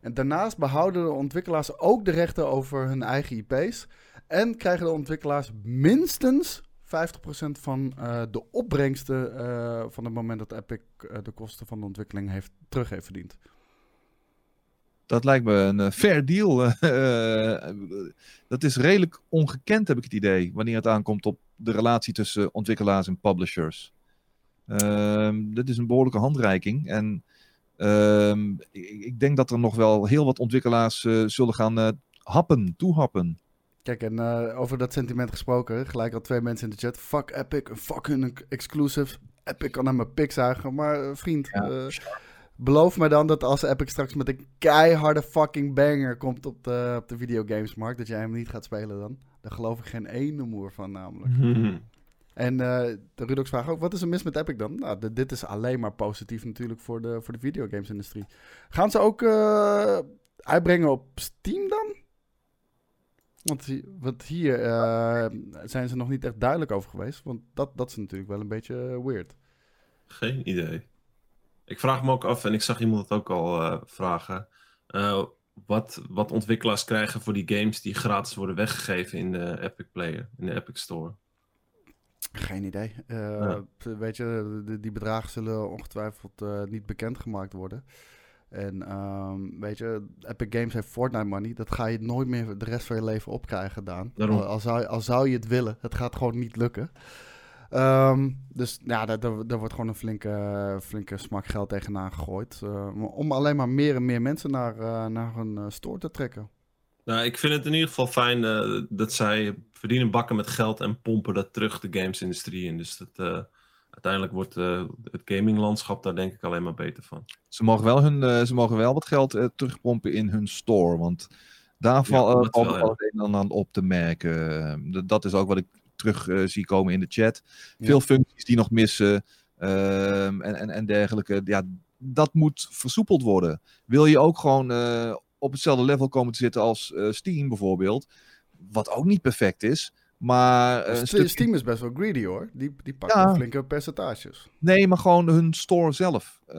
En daarnaast behouden de ontwikkelaars ook de rechten over hun eigen IP's. En krijgen de ontwikkelaars minstens 50% van uh, de opbrengsten uh, van het moment dat Epic uh, de kosten van de ontwikkeling heeft terug heeft verdiend. Dat lijkt me een fair deal. [laughs] dat is redelijk ongekend, heb ik het idee, wanneer het aankomt op de relatie tussen ontwikkelaars en publishers. Ehm, dit is een behoorlijke handreiking. En ehm, ik, ik, denk dat er nog wel heel wat ontwikkelaars zullen gaan happen, toehappen. Kijk, en eh, over dat sentiment gesproken, gelijk al twee mensen in de chat. Fuck Epic, fuck hun exclusive. Epic kan naar mijn pik zuigen. Maar eh, vriend, Ja, eh, beloof me dan dat als Epic straks met een keiharde fucking banger komt op de, op de videogamesmarkt, dat jij hem niet gaat spelen dan. Daar geloof ik geen ene moer van namelijk. En eh de Rudox vraagt ook, wat is er mis met Epic dan? Nou, dit- dit is alleen maar positief natuurlijk voor de, voor de videogames-industrie. Gaan ze ook uitbrengen op Steam dan? Want, hi- want hier eh, zijn ze nog niet echt duidelijk over geweest. Want dat, dat is natuurlijk wel een beetje weird. Geen idee. Ik vraag me ook af, en ik zag iemand het ook al eh, vragen. eh, wat, wat ontwikkelaars krijgen voor die games die gratis worden weggegeven in de Epic Player, in de Epic Store. Geen idee. Eh, Ja. Weet je, de- die bedragen zullen ongetwijfeld eh, niet bekendgemaakt worden. En ehm, weet je, Epic Games heeft Fortnite money. Dat ga je nooit meer de rest van je leven opkrijgen, Daan. Daarom. Al, al zou, al zou je het willen, het gaat gewoon niet lukken. Ehm, dus ja, daar, wordt gewoon een flinke, flinke smak geld tegenaan gegooid. eh, om alleen maar meer en meer mensen naar, eh, naar hun eh, store te trekken. Nou, ik vind het in ieder geval fijn eh, dat zij verdienen bakken met geld en pompen dat terug de gamesindustrie in. Dus dat, uiteindelijk wordt eh, het gaminglandschap daar denk ik alleen maar beter van. Ze mogen wel, hun, eh, ze mogen wel wat geld eh, terugpompen in hun store. Want daar Ja, eh, valt ja. het een en ander op te merken. Eh, d- dat is ook wat ik terug zie komen in de chat. Veel functies die nog missen ehm, en, en, en dergelijke. Ja, dat moet versoepeld worden. Wil je ook gewoon eh, op hetzelfde level komen te zitten als eh, Steam bijvoorbeeld. Wat ook niet perfect is. Maar eh, stukje- Steam is best wel greedy hoor. Die, die Ja. wel flinke percentages. Nee, maar gewoon hun store zelf. Eh,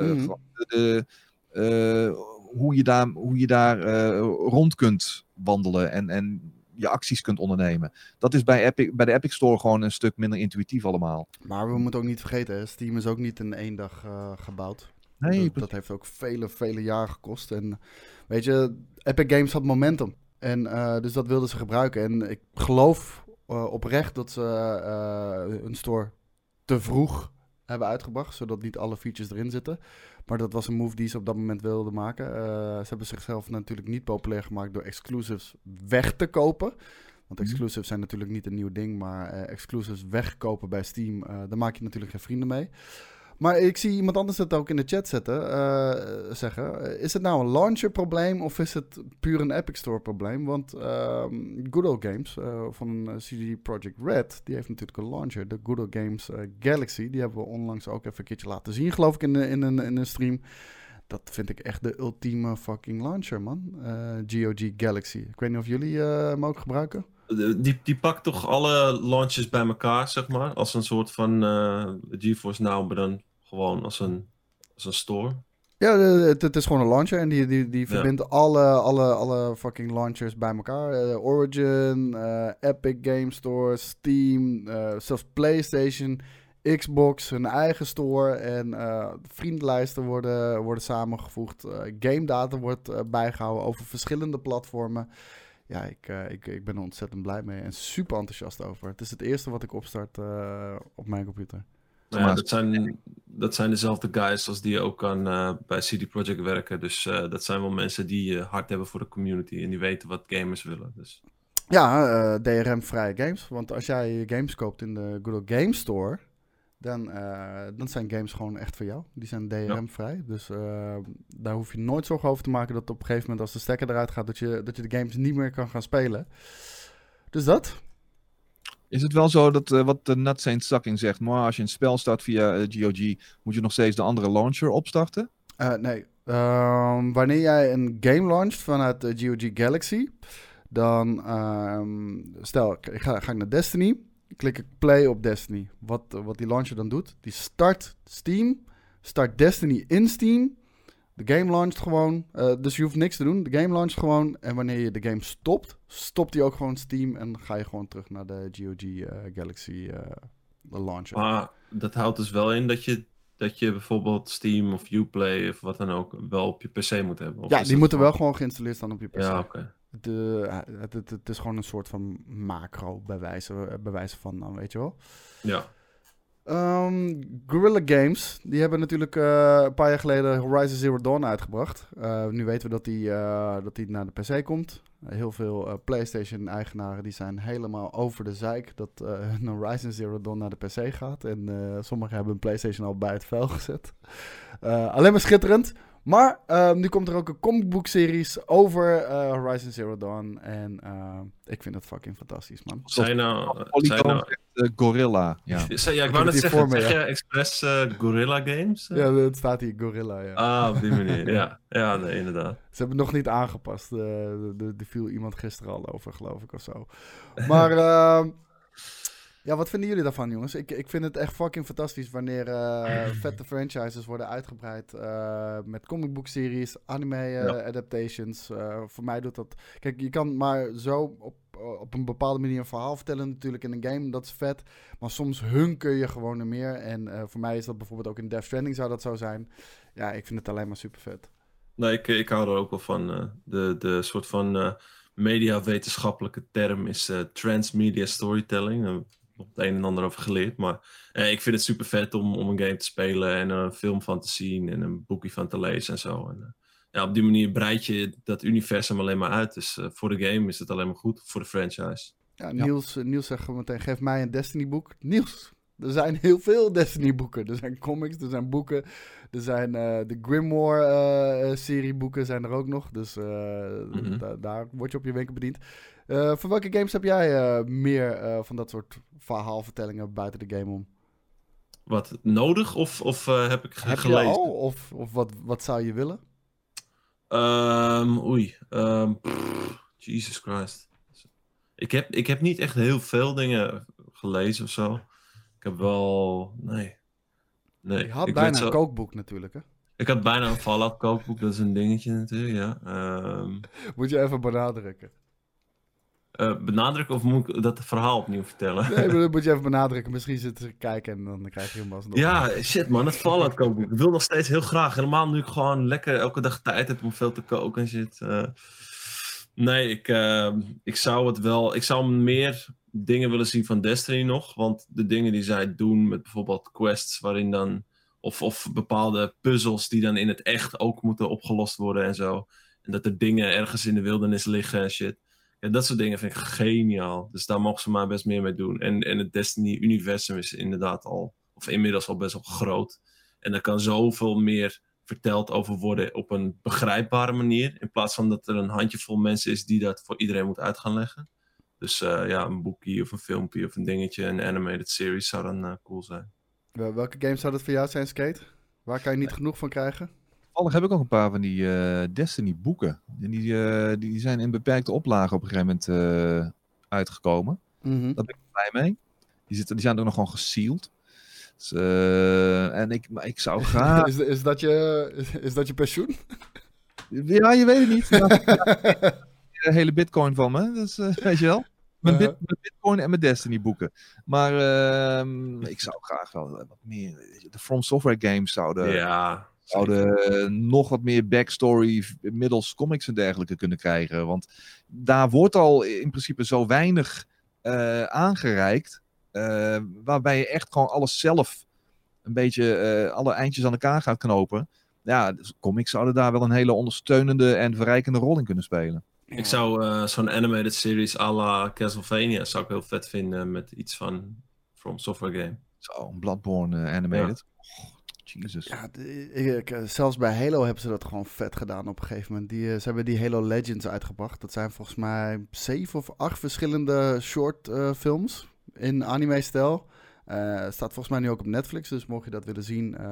Mhm. de, eh, hoe je daar, hoe je daar rond kunt wandelen en, en je acties kunt ondernemen. Dat is bij, Epic, bij de Epic Store gewoon een stuk minder intuïtief allemaal. Maar we moeten ook niet vergeten, hè, Steam is ook niet in één dag gebouwd. Nee, dat, dat heeft ook vele, vele jaren gekost. En weet je, Epic Games had momentum. En eh, dus dat wilden ze gebruiken. En ik geloof eh, oprecht dat ze eh, hun store te vroeg hebben uitgebracht, zodat niet alle features erin zitten. Maar dat was een move die ze op dat moment wilden maken. Ze hebben zichzelf natuurlijk niet populair gemaakt door exclusives weg te kopen. Want Mhm. exclusives zijn natuurlijk niet een nieuw ding, maar exclusives wegkopen bij Steam, daar maak je natuurlijk geen vrienden mee. Maar ik zie iemand anders het ook in de chat zetten, eh, zeggen. Is het nou een launcher probleem of is het puur een Epic Store probleem? Want ehm Good Old Games eh, van eh, CD Projekt Red, die heeft natuurlijk een launcher. De Good Old Games Galaxy, die hebben we onlangs ook even een keertje laten zien, geloof ik, in, de- in, een, in een stream. Dat vind ik echt de ultieme fucking launcher, man. GOG Galaxy. Ik weet niet of jullie hem ook gebruiken. Die, die pakt toch alle launches bij elkaar, zeg maar, als een soort van GeForce Now, maar dan gewoon als een, als een store. Ja, het, het is gewoon een launcher en die, die, die Ja. verbindt alle, alle, alle fucking launchers bij elkaar. Eh, Origin, eh, Epic Game Store, Steam, eh, zelfs PlayStation, Xbox, hun eigen store. En vriendenlijsten worden, worden samengevoegd. Game data wordt eh, bijgehouden over verschillende platformen. Ja, ik, ik, ik ben er ontzettend blij mee en super enthousiast over. Het is het eerste wat ik opstart op mijn computer. Nou ja, dat, zijn, dat zijn dezelfde guys als die ook aan, eh, bij CD Projekt werken. Dus eh, dat zijn wel mensen die eh, hard hebben voor de community en die weten wat gamers willen. Dus Ja, DRM-vrije games. Want als jij games koopt in de Google Game Store, dan, dan zijn games gewoon echt voor jou. Die zijn DRM-vrij. Dus daar hoef je nooit zorgen over te maken dat op een gegeven moment als de stekker eruit gaat, dat je, dat je de games niet meer kan gaan spelen. Dus dat. Is het wel zo dat eh, wat de Nut Saint zegt, maar als je een spel start via eh, GOG, moet je nog steeds de andere launcher opstarten? Eh, nee. Ehm, wanneer jij een game launcht vanuit GOG Galaxy, dan ehm, stel, ik ga, ga ik naar Destiny, klik ik play op Destiny. Wat, eh, wat die launcher dan doet, die start Steam, start Destiny in Steam. De game launcht gewoon, eh, dus je hoeft niks te doen. De game launcht gewoon en wanneer je de game stopt, stopt die ook gewoon Steam en ga je gewoon terug naar de GOG eh, Galaxy eh, launcher. Maar dat houdt dus wel in dat je, dat je bijvoorbeeld Steam of Uplay of wat dan ook wel op je PC moet hebben. Of ja, die moeten wel gewoon geïnstalleerd staan op je PC. Ja, oké. De, het, het, het is gewoon een soort van macro bij wijze, bij wijze van, dan weet je wel. Ja. Ehm Guerrilla Games, die hebben natuurlijk eh, een paar jaar geleden Horizon Zero Dawn uitgebracht. Eh, nu weten we dat die, eh, dat die naar de PC komt. heel veel PlayStation-eigenaren die zijn helemaal over de zeik dat [laughs] een Horizon Zero Dawn naar de PC gaat. En sommigen hebben een PlayStation al bij het vuil gezet. Alleen maar schitterend. Maar eh, nu komt er ook een comicboek-series over eh, Horizon Zero Dawn. En eh, ik vind het fucking fantastisch, man. Zijn nou... zijn Polygon nou eh, Gorilla. Ja. [laughs] Zei- ja, ik Ik wou net zeggen, voor me, zeg ja. je expres eh, Gorilla Games? Ja, het staat hier Gorilla, ja. Ah, op die manier, ja. [laughs] Ja, nee, inderdaad. Ze hebben het nog niet aangepast. eh, Er er viel iemand gisteren al over, geloof ik, of zo. Maar [laughs] ehm, ja, wat vinden jullie daarvan, jongens? Ik, ik vind het echt fucking fantastisch wanneer eh, [clears throat] vette franchises worden uitgebreid eh, met comicboekseries, anime eh, Ja. adaptations. Voor mij doet dat... Kijk, je kan maar zo op, op een bepaalde manier een verhaal vertellen natuurlijk in een game. Dat is vet. Maar soms hunker je gewoon er meer. En voor mij is dat bijvoorbeeld ook in Death Stranding zou dat zo zijn. Ja, ik vind het alleen maar super vet. Nee, ik, ik hou er ook wel van. de, de soort van mediawetenschappelijke term is transmedia storytelling. Het een en ander over geleerd. Maar eh, ik vind het super vet om, om een game te spelen en een film van te zien en een boekje van te lezen en zo. En, eh, ja, op die manier breid je dat universum alleen maar uit. Dus eh, voor de game is het alleen maar goed, voor de franchise. Ja, Ja. Niels, eh, Niels zegt gewoon meteen, geef mij een Destiny-boek. Niels, er zijn heel veel Destiny-boeken. Er zijn comics, er zijn boeken. Er zijn eh, de Grimoire-serie-boeken zijn er ook nog. Dus eh, Mhm. da- daar word je op je wenken bediend. Eh, voor welke games heb jij eh, meer eh, van dat soort verhaalvertellingen buiten de game om? Wat nodig of, of heb ik Heb je gelezen? al? Of, of wat, wat zou je willen? Ehm, oei. ehm, pff, Jesus Christ. Ik heb, ik heb niet echt heel veel dingen gelezen of zo. Ik heb wel. Nee. Nee. Je had ik bijna zo- een kookboek natuurlijk, hè? Ik had bijna een Fallout kookboek, dat is een dingetje natuurlijk, ja. Ehm, Moet je even benadrukken. Eh, benadrukken of moet ik dat verhaal opnieuw vertellen? Nee, maar dat [laughs] moet je even benadrukken. Misschien zitten ze kijken en dan krijg je hem alsnog. Ja, shit man, het Fallout kookboek. Ik wil nog steeds heel graag. Helemaal nu ik gewoon lekker elke dag tijd heb om veel te koken en shit. Eh, nee, ik, eh, ik zou het wel... Ik zou meer dingen willen zien van Destiny nog. Want de dingen die zij doen met bijvoorbeeld quests waarin dan... Of, of bepaalde puzzels die dan in het echt ook moeten opgelost worden en zo. En dat er dingen ergens in de wildernis liggen en shit. Ja, dat soort dingen vind ik geniaal. Dus daar mogen ze maar best meer mee doen. En, en het Destiny-universum is inderdaad al, of inmiddels al best wel groot. En er kan zoveel meer verteld over worden op een begrijpbare manier. In plaats van dat er een handjevol mensen is die dat voor iedereen moet uit gaan leggen. Dus eh, ja, een boekje of een filmpje of een dingetje, een animated series zou dan eh, cool zijn. Wel- Welke games zou dat voor jou zijn, Skate? Waar kan je niet genoeg van krijgen? Toevallig heb ik ook een paar van die eh, Destiny boeken. En die, eh, die zijn in beperkte oplagen op een gegeven moment eh, uitgekomen. Mhm. Daar ben ik blij mee. Die, zitten, die zijn ook nog gewoon gesealed. Dus, eh, en ik, maar ik zou graag... [laughs] is, is, dat je, is, is dat je pensioen? ja, je weet het niet. [laughs] Ja, de hele bitcoin van me. Dus, weet je wel. Mijn, Ja. bit, mijn bitcoin en mijn Destiny boeken. Maar ehm, ik zou graag wel wat meer... De From Software games zouden... ja, zouden nog wat meer backstory middels comics en dergelijke kunnen krijgen. Want daar wordt al in principe zo weinig eh, aangereikt. eh, waarbij je echt gewoon alles zelf een beetje eh, alle eindjes aan elkaar gaat knopen. Ja, dus comics zouden daar wel een hele ondersteunende en verrijkende rol in kunnen spelen. Ik zou eh, zo'n animated series à la Castlevania zou ik heel vet vinden met iets van From Software Game. Zo, een Bloodborne animated. Oh, Ja, ik, eh, zelfs bij Halo hebben ze dat gewoon vet gedaan op een gegeven moment. Die, eh, ze hebben die Halo Legends uitgebracht. Dat zijn volgens mij zeven of acht verschillende short eh, films in anime-stijl. Eh, staat volgens mij nu ook op Netflix, dus mocht je dat willen zien, eh,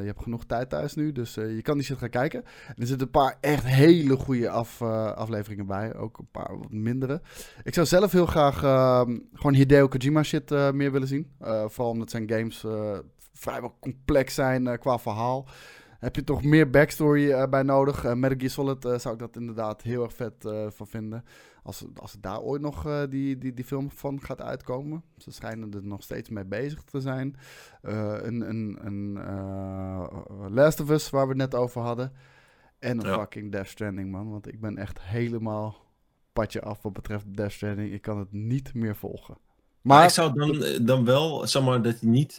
je hebt genoeg tijd thuis nu, dus je kan die shit gaan kijken. En er zitten een paar echt hele goede af, afleveringen bij, ook een paar wat mindere. Ik zou zelf heel graag ehm, gewoon Hideo Kojima shit meer willen zien. Vooral omdat zijn games vrijwel complex zijn eh, qua verhaal. Heb je toch meer backstory eh, bij nodig? Uh, Metal Gear Solid zou ik dat inderdaad heel erg vet van vinden. Als, als daar ooit nog die, die, die film van gaat uitkomen. Ze schijnen er nog steeds mee bezig te zijn. Een een, een Last of Us, waar we het net over hadden. En een Ja. fucking Death Stranding, man. Want ik ben echt helemaal padje af wat betreft Death Stranding. Ik kan het niet meer volgen. Maar Maar ik zou dan, dan wel, zeg maar, dat je niet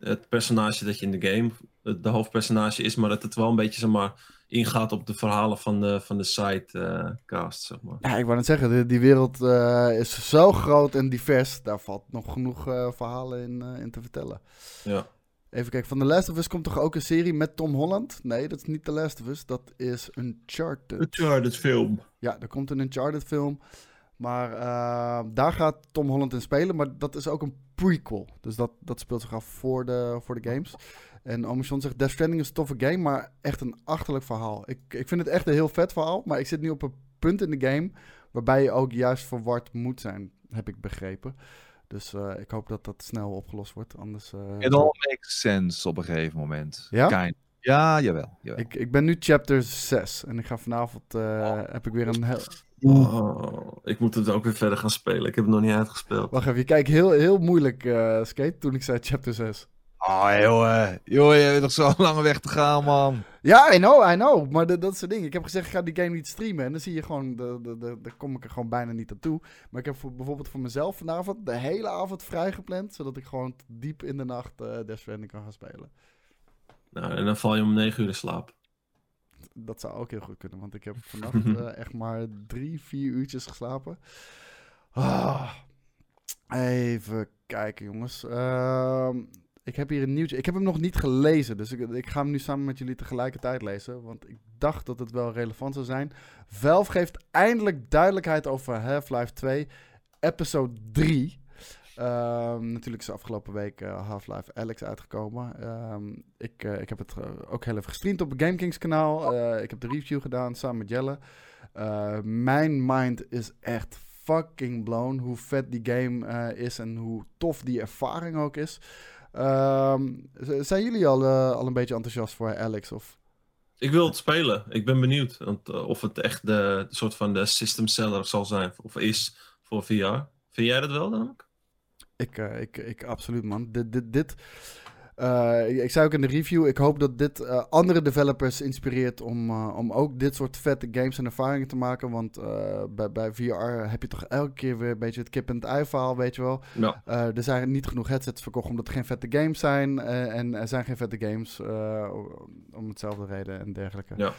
het personage dat je in de game, het- de hoofdpersonage is, maar dat het wel een beetje, zeg maar, ingaat op de verhalen van de, van de sidecast, zeg maar. ja, ik wou net zeggen, die, die wereld eh, is zo groot en divers. Daar valt nog genoeg eh, verhalen in, eh, in te vertellen. Ja. Even kijken, van The Last of Us komt toch ook een serie met Tom Holland? Nee, dat is niet The Last of Us, dat is Uncharted. Uncharted film. Ja, er komt een Uncharted film. Maar eh, daar gaat Tom Holland in spelen. Maar dat is ook een prequel. Dus dat, dat speelt zich af voor de, voor de games. En Omission zegt, Death Stranding is een toffe game, maar echt een achterlijk verhaal. Ik, ik vind het echt een heel vet verhaal, maar ik zit nu op een punt in de game waarbij je ook juist verward moet zijn, heb ik begrepen. Dus eh, ik hoop dat dat snel opgelost wordt, anders... eh, It all makes sense op een gegeven moment. Ja? Kind. Ja, jawel. jawel. ik, ik ben nu chapter 6 en ik ga vanavond, eh, heb ik weer een heel... Oh, ik moet het ook weer verder gaan spelen. Ik heb het nog niet uitgespeeld. Wacht even, je kijkt heel, heel moeilijk, eh, Skate, toen ik zei chapter 6. Oh, joh. Joh, je hebt nog zo'n [laughs] lange weg te gaan, man. Ja, I know, I know. Maar de- dat is het ding. Ik heb gezegd, ik ga die game niet streamen. En dan zie je gewoon, de, de, de, daar kom ik er gewoon bijna niet aan toe. Maar ik heb voor, bijvoorbeeld voor mezelf vanavond de hele avond vrijgepland. Zodat ik gewoon diep in de nacht eh Death Stranding kan gaan spelen. Nou, en dan val je om 9 uur in slaap. Dat zou ook heel goed kunnen. Want ik heb [laughs] vannacht eh, echt maar drie, vier uurtjes geslapen. Ah, even kijken, jongens. Ehm, ik heb hier een nieuwtje. Ik heb hem nog niet gelezen. Dus ik, ik ga hem nu samen met jullie tegelijkertijd lezen. Want ik dacht dat het wel relevant zou zijn. Valve geeft eindelijk duidelijkheid over Half-Life 2, episode 3. Ehm, natuurlijk is afgelopen week eh, Half-Life Alex uitgekomen. Ehm, ik, eh, ik heb het eh, ook heel even gestreamd op het GameKings kanaal. Eh, ik heb de review gedaan samen met Jelle. Mijn mind is echt fucking blown hoe vet die game is en hoe tof die ervaring ook is. Ehm, zijn jullie al, al een beetje enthousiast voor Alex? Of? Ik wil het spelen. Ik ben benieuwd want, of het echt de, de soort van de system seller zal zijn. Of is voor VR. Vind jij dat wel dan ook? Ik, eh, ik, ik absoluut, man. Dit, dit, dit, eh, ik- zei ook in de review, ik hoop dat dit eh, andere developers inspireert om, om ook dit soort vette games en ervaringen te maken. Want bij, bij VR heb je toch elke keer weer een beetje het kip en het ei verhaal, weet je wel. Ja. Er zijn niet genoeg headsets verkocht omdat er geen vette games zijn. en er zijn geen vette games om hetzelfde reden en dergelijke. Ja.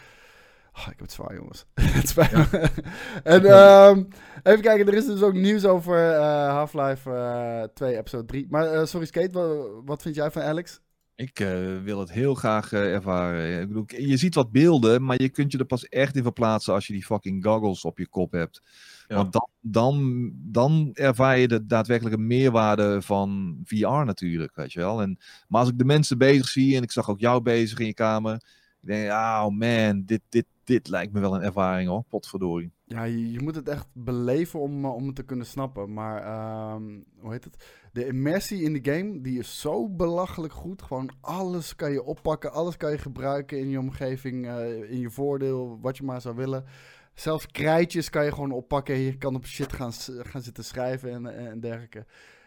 Ah, ik heb het zwaar, jongens. [laughs] het spijt me. [laughs] en ehm, even kijken, er is dus ook nieuws over eh, Half-Life eh, 2 episode 3. Maar eh, sorry, Skate, wa- wat, vind jij van Alex? Ik eh, wil het heel graag eh, ervaren. Ik bedoel, je ziet wat beelden, maar je kunt je er pas echt in verplaatsen als je die fucking goggles op je kop hebt. Ja. Want dan, dan, dan ervaar je de daadwerkelijke meerwaarde van VR natuurlijk, weet je wel. En, maar als ik de mensen bezig zie, en ik zag ook jou bezig in je kamer, ik denk, oh man, dit, dit, dit lijkt me wel een ervaring hoor, potverdorie. Ja, je, moet het echt beleven om, eh, om het te kunnen snappen. Maar, ehm, hoe heet het? De immersie in de game, die is zo belachelijk goed. Gewoon alles kan je oppakken, alles kan je gebruiken in je omgeving, eh, in je voordeel, wat je maar zou willen. Zelfs krijtjes kan je gewoon oppakken. Je kan op shit gaan, gaan zitten schrijven en, en dergelijke.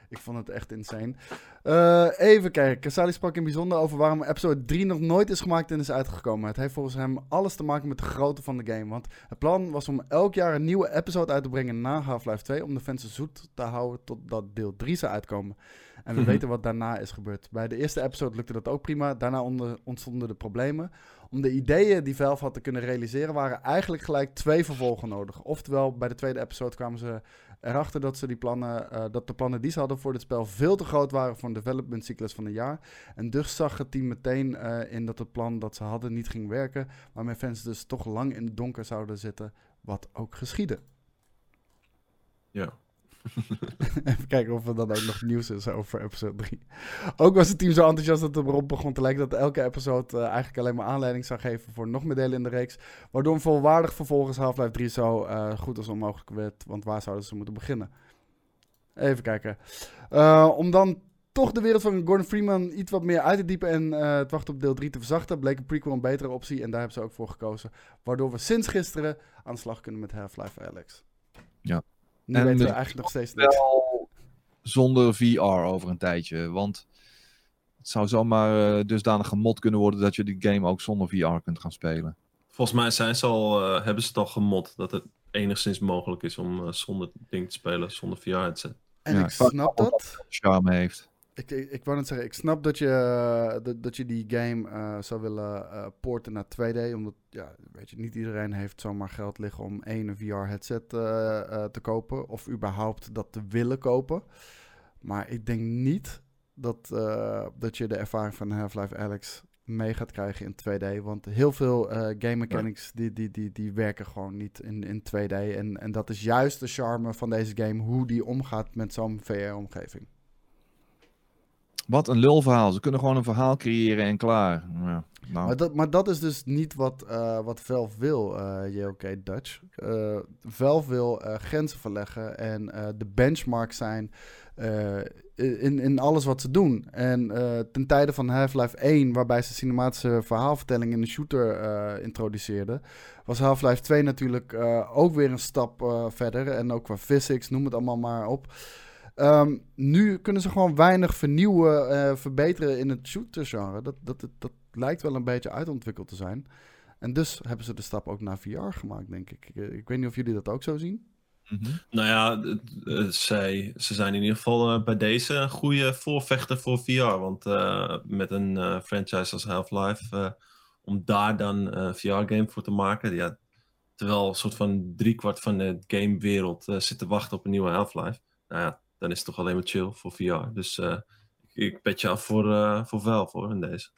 Ik vond het echt insane. Eh, even kijken. Casali sprak in bijzonder over waarom episode 3 nog nooit is gemaakt en is uitgekomen. Het heeft volgens hem alles te maken met de grootte van de game. Want het plan was om elk jaar een nieuwe episode uit te brengen na Half-Life 2. Om de fans zoet te houden totdat deel 3 zou uitkomen. En we Mhm. weten wat daarna is gebeurd. Bij de eerste episode lukte dat ook prima. Daarna onder- ontstonden de problemen. Om de ideeën die Valve had te kunnen realiseren, waren eigenlijk gelijk twee vervolgen nodig. Oftewel, bij de tweede episode kwamen ze erachter dat, ze die plannen, eh, dat de plannen die ze hadden voor dit spel veel te groot waren voor een development cyclus van een jaar. En dus zag het team meteen eh, in dat het plan dat ze hadden niet ging werken. Waarmee fans dus toch lang in het donker zouden zitten. Wat ook geschiedde. Ja. [laughs] Even kijken of er dan ook nog nieuws is over episode 3. Ook was het team zo enthousiast dat het erop begon te lijken dat elke episode eh, eigenlijk alleen maar aanleiding zou geven voor nog meer delen in de reeks. Waardoor volwaardig vervolgens Half-Life 3 zo eh, goed als onmogelijk werd. Want waar zouden ze moeten beginnen? Even kijken. Eh, om dan toch de wereld van Gordon Freeman iets wat meer uit te diepen en het wachten op deel 3 te verzachten, bleek een prequel een betere optie en daar hebben ze ook voor gekozen. Waardoor we sinds gisteren aan de slag kunnen met Half-Life Alex. Ja. Nu En weten we eigenlijk nog steeds niks. Wel zonder VR over een tijdje, want het zou zomaar eh, dusdanig gemod kunnen worden dat je die game ook zonder VR kunt gaan spelen. Volgens mij zijn ze al, eh, hebben ze het al gemod dat het enigszins mogelijk is om eh, zonder ding te spelen, zonder VR-headset. En Ja, ik snap dat. charme heeft. Ik, ik, ik wou net zeggen, ik snap dat je, eh, dat, dat je die game eh, zou willen eh, porten naar 2D. Omdat, ja, weet je, niet iedereen heeft zomaar geld liggen om één VR-headset te kopen. Of überhaupt dat te willen kopen. Maar ik denk niet dat, dat je de ervaring van Half-Life Alex mee gaat krijgen in 2D. Want heel veel game mechanics die, die, die, die werken gewoon niet in, in 2D. En, en dat is juist de charme van deze game, hoe die omgaat met zo'n VR-omgeving. Wat een lulverhaal. Ze kunnen gewoon een verhaal creëren en klaar. Nou. Maar, dat, maar dat is dus niet wat, eh, wat Valve wil, eh JOK Dutch. Eh, Valve wil grenzen verleggen en de benchmark zijn in, in alles wat ze doen. En ten tijde van Half-Life 1, waarbij ze cinematische verhaalvertelling in de shooter introduceerden, was Half-Life 2 natuurlijk ook weer een stap verder. En ook qua physics, noem het allemaal maar op. Ehm, nu kunnen ze gewoon weinig vernieuwen, eh, verbeteren in het shooter-genre. Dat, dat, dat, dat lijkt wel een beetje uitontwikkeld te zijn. En dus hebben ze de stap ook naar VR gemaakt, denk ik. Ik, ik weet niet of jullie dat ook zo zien. Mhm. Nou ja, eh, zij, ze zijn in ieder geval eh, bij deze een goede voorvechter voor VR. Want eh, met een eh, franchise als Half-Life, eh, om daar dan een VR-game voor te maken. Ja, terwijl een soort van driekwart van de gamewereld eh zit te wachten op een nieuwe Half-Life. Nou ja, dan is het toch alleen maar chill voor VR. Dus eh, ik, pet je af voor, eh voor Valve hoor, in deze.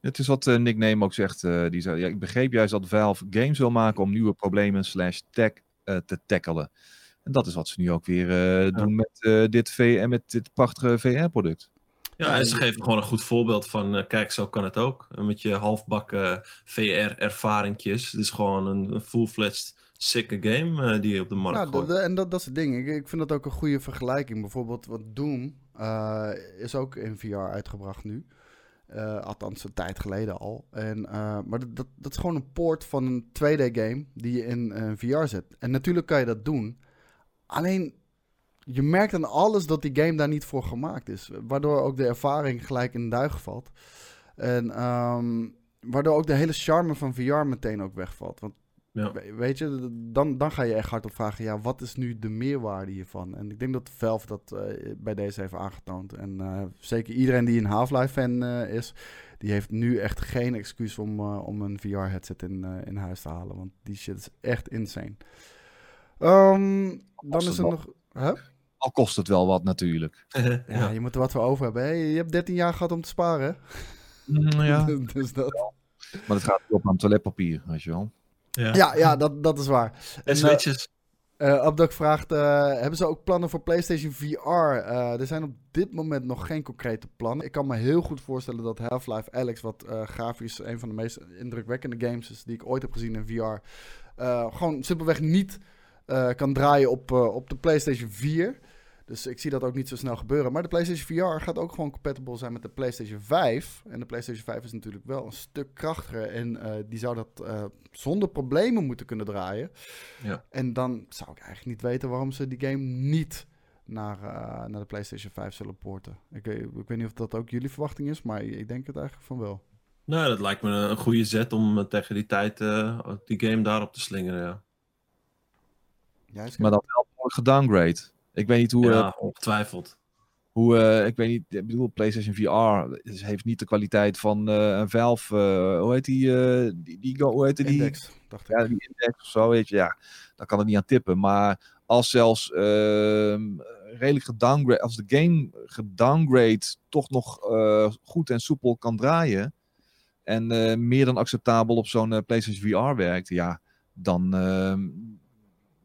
Het is wat eh, Nick Name ook zegt. die zei, ja, ik begreep juist dat Valve games wil maken om nieuwe problemen slash tech te tackelen. En dat is wat ze nu ook weer doen met, dit v en met dit prachtige VR-product. Ja, en ze en- geven gewoon een goed voorbeeld van, kijk, zo kan het ook. Met je halfbakken VR-ervaringjes. Het is gewoon een, een full-fledged sicke game eh, die je op de markt Nou, gooit. en dat, dat is het ding. Ik, ik vind dat ook een goede vergelijking. Bijvoorbeeld, wat Doom eh, is ook in VR uitgebracht nu. Eh, althans, een tijd geleden al. En, maar dat, dat, dat is gewoon een poort van een 2D-game die je in VR zet. En natuurlijk kan je dat doen. Alleen, je merkt aan alles dat die game daar niet voor gemaakt is. Waardoor ook de ervaring gelijk in de duigen valt. En ehm, waardoor ook de hele charme van VR meteen ook wegvalt. Want Ja. we- weet je, dan, dan ga je echt hardop vragen... ja, wat is nu de meerwaarde hiervan? En ik denk dat Valve dat eh, bij deze heeft aangetoond. En eh, zeker iedereen die een Half-Life-fan eh, is... die heeft nu echt geen excuus om, eh, om een VR-headset in, eh, in huis te halen. Want die shit is echt insane. Ehm, dan is het er nog... Huh? Al kost het wel wat natuurlijk. [laughs] Ja, ja. je moet er wat voor over hebben. Hey, je hebt 13 jaar gehad om te sparen. Mm, ja, [laughs] dus dat... maar het gaat op aan toiletpapier, weet je wel. Ja. Ja, ja dat, dat is waar. En switches. Abdak vraagt, eh, hebben ze ook plannen voor PlayStation VR? Er zijn op dit moment nog geen concrete plannen. Ik kan me heel goed voorstellen dat Half-Life Alex, wat grafisch een van de meest indrukwekkende games is die ik ooit heb gezien in VR, gewoon simpelweg niet kan draaien op, op de PlayStation 4. Dus ik zie dat ook niet zo snel gebeuren. Maar de PlayStation VR gaat ook gewoon compatible zijn met de PlayStation 5. En de PlayStation 5 is natuurlijk wel een stuk krachtiger. En eh, die zou dat eh, zonder problemen moeten kunnen draaien. Ja. En dan zou ik eigenlijk niet weten waarom ze die game niet naar, eh, naar de PlayStation 5 zullen porten. Ik, weet- ik weet niet of dat ook jullie verwachting is, maar ik denk het eigenlijk van wel. Nou, dat lijkt me een, goede zet om tegen die tijd eh, die game daarop te slingeren. Ja, Maar dan wel gedowngrade. Ik weet niet hoe, ja eh, ongetwijfeld. hoe eh, ik weet niet, ik bedoel, PlayStation VR heeft niet de kwaliteit van eh, een Valve, eh, hoe heet die, eh, die, die, go- hoe heet die? Index, dacht ik. Ja, die index of zo, weet je, ja, daar kan het niet aan tippen. Maar als zelfs ehm, redelijk gedowngrade, als de game gedowngrade toch nog eh, goed en soepel kan draaien en eh, meer dan acceptabel op zo'n PlayStation VR werkt, ja, dan, ehm,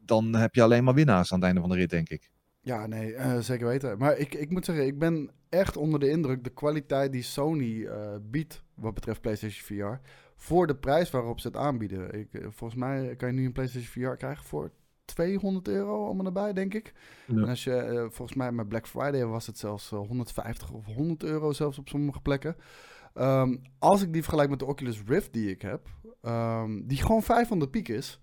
dan heb je alleen maar winnaars aan het einde van de rit, denk ik. Ja, nee, eh, zeker weten. Maar ik, ik moet zeggen, ik ben echt onder de indruk de kwaliteit die Sony eh, biedt wat betreft PlayStation VR. Voor de prijs waarop ze het aanbieden. Ik, eh, volgens mij kan je nu een PlayStation VR krijgen voor 200 euro allemaal erbij, denk ik. Ja. En als je, volgens mij met Black Friday was het zelfs eh, 150 of 100 euro zelfs op sommige plekken. Ehm, als ik die vergelijk met de Oculus Rift die ik heb, ehm, die gewoon 500 piek is.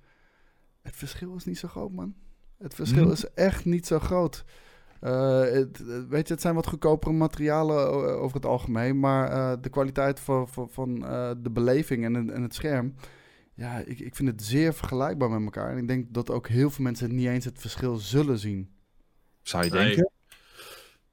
Het verschil is niet zo groot, man. Het verschil Mhm. is echt niet zo groot. Eh, het, weet je, het zijn wat goedkopere materialen eh, over het algemeen, maar eh, de kwaliteit van, van, van eh, de beleving en, het- en het scherm, ja, ik, ik vind het zeer vergelijkbaar met elkaar. En ik denk dat ook heel veel mensen niet eens het verschil zullen zien. Zou je Nee. denken?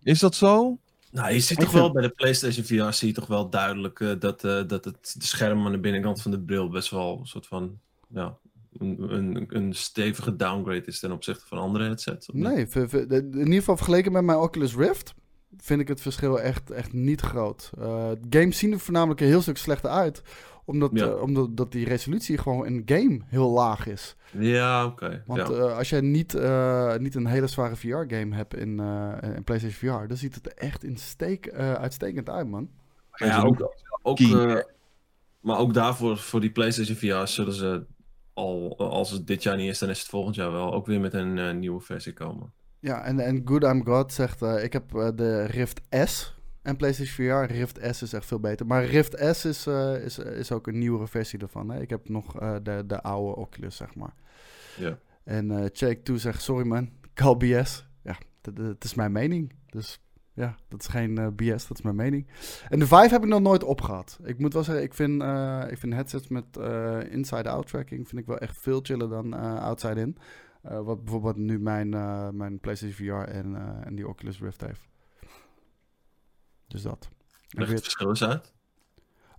Is dat zo? Nou, je ziet Ik toch wel bij de PlayStation VR zie je toch wel duidelijk dat, eh, dat het de scherm aan de binnenkant van de bril best wel een soort van ja, een, een, een stevige downgrade is ten opzichte van andere headsets. of niet? Nee, in ieder geval vergeleken met mijn Oculus Rift vind ik het verschil echt, echt niet groot. Eh games zien er voornamelijk een heel stuk slechter uit. Omdat, Ja. eh, omdat dat die resolutie gewoon in game heel laag is. Ja, oké. Want ja. eh, als jij niet, eh, niet een hele zware VR-game hebt in, eh, in PlayStation VR, dan ziet het er echt in steek, eh, uitstekend uit, man. Ja, ook, ook, eh, maar ook daarvoor, voor die PlayStation VR, zullen ze al, als het dit jaar niet is, dan is het volgend jaar wel, ook weer met een eh, nieuwe versie komen. Ja, en, en Good I'm God zegt, eh, ik heb eh, de Rift S en PlayStation VR. Rift S is echt veel beter. Maar Rift S is, is, is ook een nieuwere versie ervan. Hè? Ik heb nog de, de oude Oculus, zeg maar. Ja. En Jake 2 zegt, sorry man, call BS. Ja, het is mijn mening. Dus ja, dat is geen eh, BS, dat is mijn mening. En de Vive heb ik nog nooit opgehad. Ik moet wel zeggen, ik vind, eh, ik vind headsets met eh, inside-out tracking vind ik wel echt veel chiller dan outside-in. Wat bijvoorbeeld nu mijn, mijn PlayStation VR en, en die Oculus Rift heeft. Dus dat. En Leg het verschil eens uit.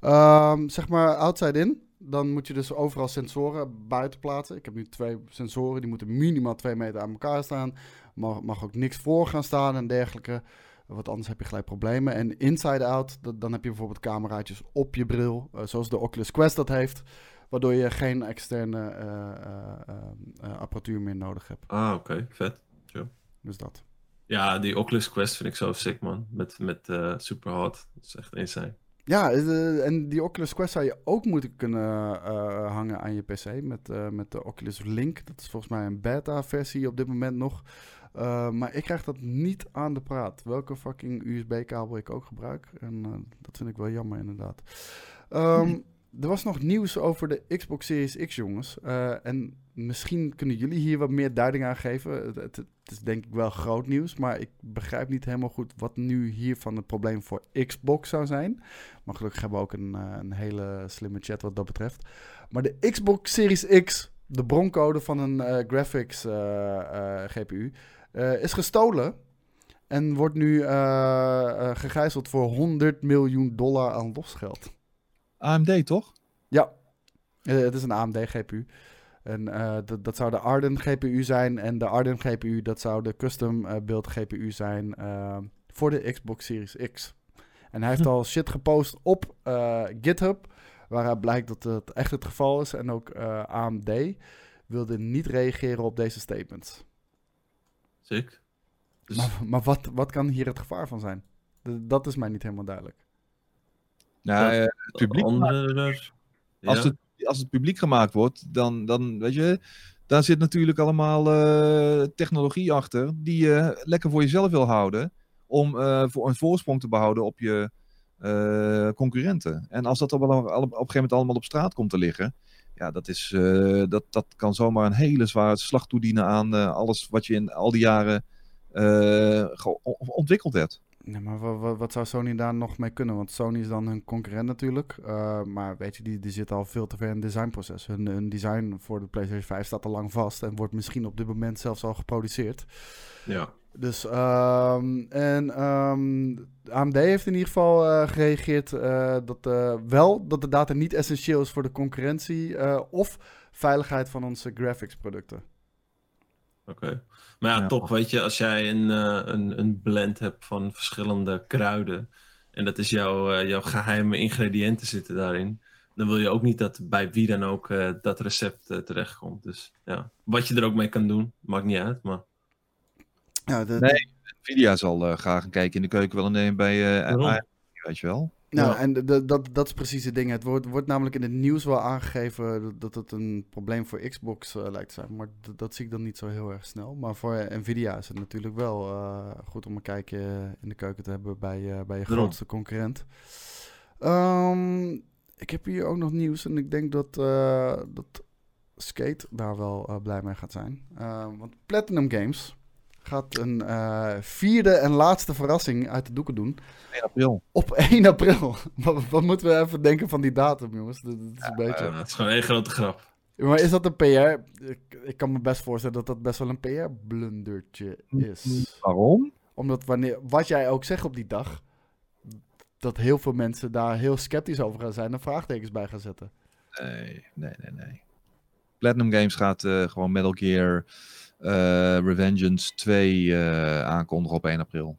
Ehm, zeg maar outside in. Dan moet je dus overal sensoren buiten plaatsen. Ik heb nu twee sensoren, die moeten minimaal twee meter aan elkaar staan. Mag, mag ook niks voor gaan staan en dergelijke. Want anders heb je gelijk problemen. En inside out, dat, dan heb je bijvoorbeeld cameraatjes op je bril. eh, zoals de Oculus Quest dat heeft. Waardoor je geen externe eh, eh, apparatuur meer nodig hebt. Ah, oké, vet. Dus dat. Ja, die Oculus Quest vind ik zo sick, man. Met, met eh Superhot. Dat is echt insane. Ja, en die Oculus Quest zou je ook moeten kunnen hangen aan je PC met, met de Oculus Link. Dat is volgens mij een beta-versie op dit moment nog. Eh, maar ik krijg dat niet aan de praat. Welke fucking USB-kabel ik ook gebruik. En eh, dat vind ik wel jammer, inderdaad. Ehm, [laughs] Er was nog nieuws over de Xbox Series X, jongens. Eh, en misschien kunnen jullie hier wat meer duiding aan geven. Het, het, het is denk ik wel groot nieuws, maar ik begrijp niet helemaal goed wat nu hiervan het probleem voor Xbox zou zijn. Maar gelukkig hebben we ook een, een hele slimme chat wat dat betreft. Maar de Xbox Series X, de broncode van een graphics GPU, eh, is gestolen. En wordt nu eh, eh, gegijzeld voor 100 miljoen dollar aan losgeld. AMD toch? Ja, het is een AMD GPU. En dat, dat zou de Arden GPU zijn. En de Arden GPU, dat zou de custom build GPU zijn voor de Xbox Series X. En hij heeft Hm. al shit gepost op GitHub, waaruit blijkt dat het echt het geval is. En ook AMD wilde niet reageren op deze statements. Dus, Maar, maar wat, wat kan hier het gevaar van zijn? D- dat is mij niet helemaal duidelijk. Nou, Ja. eh, het publiek. Ja. Als, het, als het publiek gemaakt wordt, dan, dan weet je, daar zit natuurlijk allemaal eh, technologie achter die je lekker voor jezelf wil houden. Om eh, voor een voorsprong te behouden op je eh, concurrenten. En als dat op, op een gegeven moment allemaal op straat komt te liggen, ja, dat, is, eh, dat, dat kan zomaar een hele zware slag toedienen aan eh, alles wat je in al die jaren eh, ontwikkeld hebt. Ja, maar wa- wa- wat zou Sony daar nog mee kunnen? Want Sony is dan hun concurrent natuurlijk. Uh, maar weet je, die, die zitten al veel te ver in het designproces. Hun, hun design voor de PlayStation 5 staat al lang vast. En wordt misschien op dit moment zelfs al geproduceerd. ja. Dus, um, en um, AMD heeft in ieder geval uh, gereageerd uh, dat uh, wel dat de data niet essentieel is voor de concurrentie of veiligheid van onze graphics producten. Oké. Okay. Maar ja, ja, toch, weet je, als jij een, een, een blend hebt van verschillende kruiden en dat is jouw, jouw geheime ingrediënten zitten daarin, dan wil je ook niet dat bij wie dan ook dat recept terechtkomt. Dus ja, wat je er ook mee kan doen, maakt niet uit, maar... De, nee, Nvidia zal uh, graag een kijkje in de keuken willen nemen bij uh, AMD, weet je wel. Nou, ja. en de, de, dat, dat is precies het ding. Het wordt, wordt namelijk in het nieuws wel aangegeven dat, dat het een probleem voor Xbox uh, lijkt te zijn. Maar dat, dat zie ik dan niet zo heel erg snel. Maar voor Nvidia is het natuurlijk wel goed om een kijkje in de keuken te hebben bij, bij je grootste concurrent. Um, ik heb hier ook nog nieuws en ik denk dat, dat Skate daar wel blij mee gaat zijn. want Platinum Games gaat een uh, vierde en laatste verrassing uit de doeken doen. 1 april. Op [laughs] 1 april. wat, wat, moeten we even denken van die datum, jongens? Dat, dat is een ja, beetje... Uh, het is gewoon één grote grap. Maar is dat een PR? Ik, ik kan me best voorstellen dat dat best wel een PR-blundertje is. Waarom? Omdat wanneer, wat jij ook zegt op die dag, dat heel veel mensen daar heel sceptisch over gaan zijn en vraagtekens bij gaan zetten. Nee, nee, nee, nee. Platinum Games gaat eh, gewoon Metal Gear eh, Revengeance 2 eh, aankondigen op 1 april.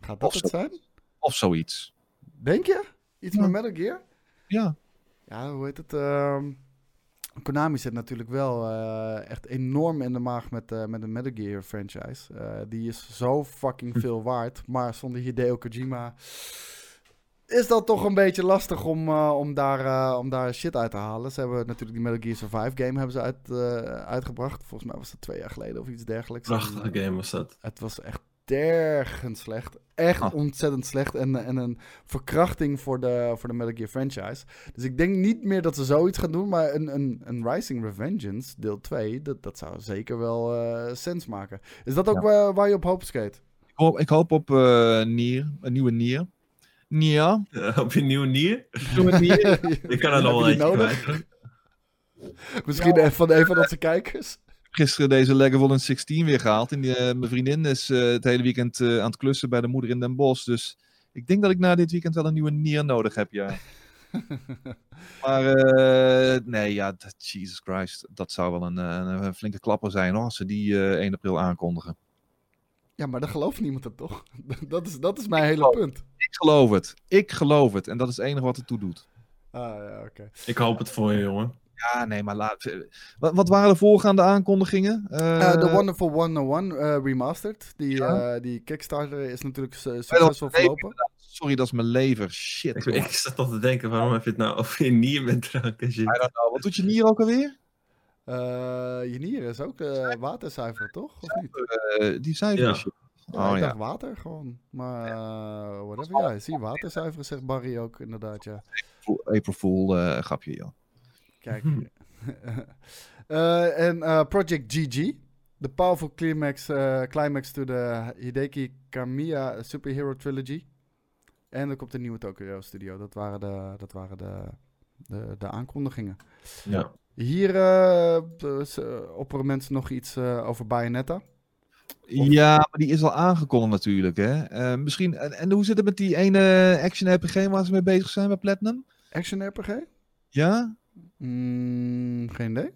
Gaat dat Of het zijn? Of zoiets. Denk je? Iets Ja. met Metal Gear? Ja. Ja, hoe heet het? ehm, Konami zit natuurlijk wel eh, echt enorm in de maag met, eh, met de Metal Gear franchise. Eh, die is zo fucking Hm. veel waard. Maar zonder Hideo Kojima is dat toch een beetje lastig om, eh, om, daar, eh, om daar shit uit te halen. Ze hebben natuurlijk die Metal Gear Survive game hebben ze uit, eh, uitgebracht. Volgens mij was dat twee jaar geleden of iets dergelijks. Prachtige En, game was dat. het was echt tergend slecht. Echt Ah. ontzettend slecht. En, en een verkrachting voor de, voor de Metal Gear franchise. Dus ik denk niet meer dat ze zoiets gaan doen. Maar een, een, een Rising Revengeance, deel 2, dat, dat zou zeker wel eh sens maken. Is dat ook Ja. waar, waar je op hoopt, Skate? Ik hoop, ik hoop op eh Nier, een nieuwe Nier. Nier. Eh, op je nieuwe nier? Nieuwe Nier. [laughs] Ik kan er nog wel eentje kwijt. Misschien even van een van onze kijkers. Gisteren deze Legaval in 16 weer gehaald. En die, eh, mijn vriendin is eh, het hele weekend eh, aan het klussen bij de moeder in Den Bosch. Dus ik denk dat ik na dit weekend wel een nieuwe Nier nodig heb, ja. [laughs] Maar eh, nee, ja, dat- Jesus Christ. Dat zou wel een, een flinke klapper zijn hoor, als ze die eh 1 april aankondigen. Ja, maar daar gelooft niemand het toch? [laughs] Dat is, dat is mijn hele punt. Ik geloof het. Ik geloof het. En dat is het enige wat het toe doet. Ah, ja, oké. Ik hoop het voor je, jongen. Ja, nee, maar laat. Wat, wat waren de voorgaande aankondigingen? Eh, Eh, The Wonderful 101 eh, Remastered. Die, Ja. eh, die Kickstarter is natuurlijk su- dat- succesvol verlopen. Sorry, dat is mijn lever. Shit. Ik, zat toch te denken, waarom heb je het nou [laughs] over je nier met drank en shit? I don't know. Wat doet je Nier ook alweer? Eh, je nieren is ook eh waterzuiver, toch? Of niet? Eh, die cijfers. Ja. Ja, Oh ik ja. dacht water gewoon. Maar eh whatever. Ja, zie waterzuiveren, zegt Barry ook inderdaad, ja. April Fool eh, grapje, joh. Kijk. [laughs] Eh, en eh, Project GG. The powerful climax, eh, climax to the Hideki Kamiya Superhero Trilogy. En er komt een nieuwe Tokyo Studio. Dat waren de, dat waren de, de, de aankondigingen. Ja. Hier eh, opperen mensen nog iets eh, over Bayonetta. Ja, maar die is al aangekondigd natuurlijk, hè. Misschien, en, en hoe zit het met die ene action RPG waar ze mee bezig zijn bij Platinum? Action RPG? Ja? Mm, geen idee.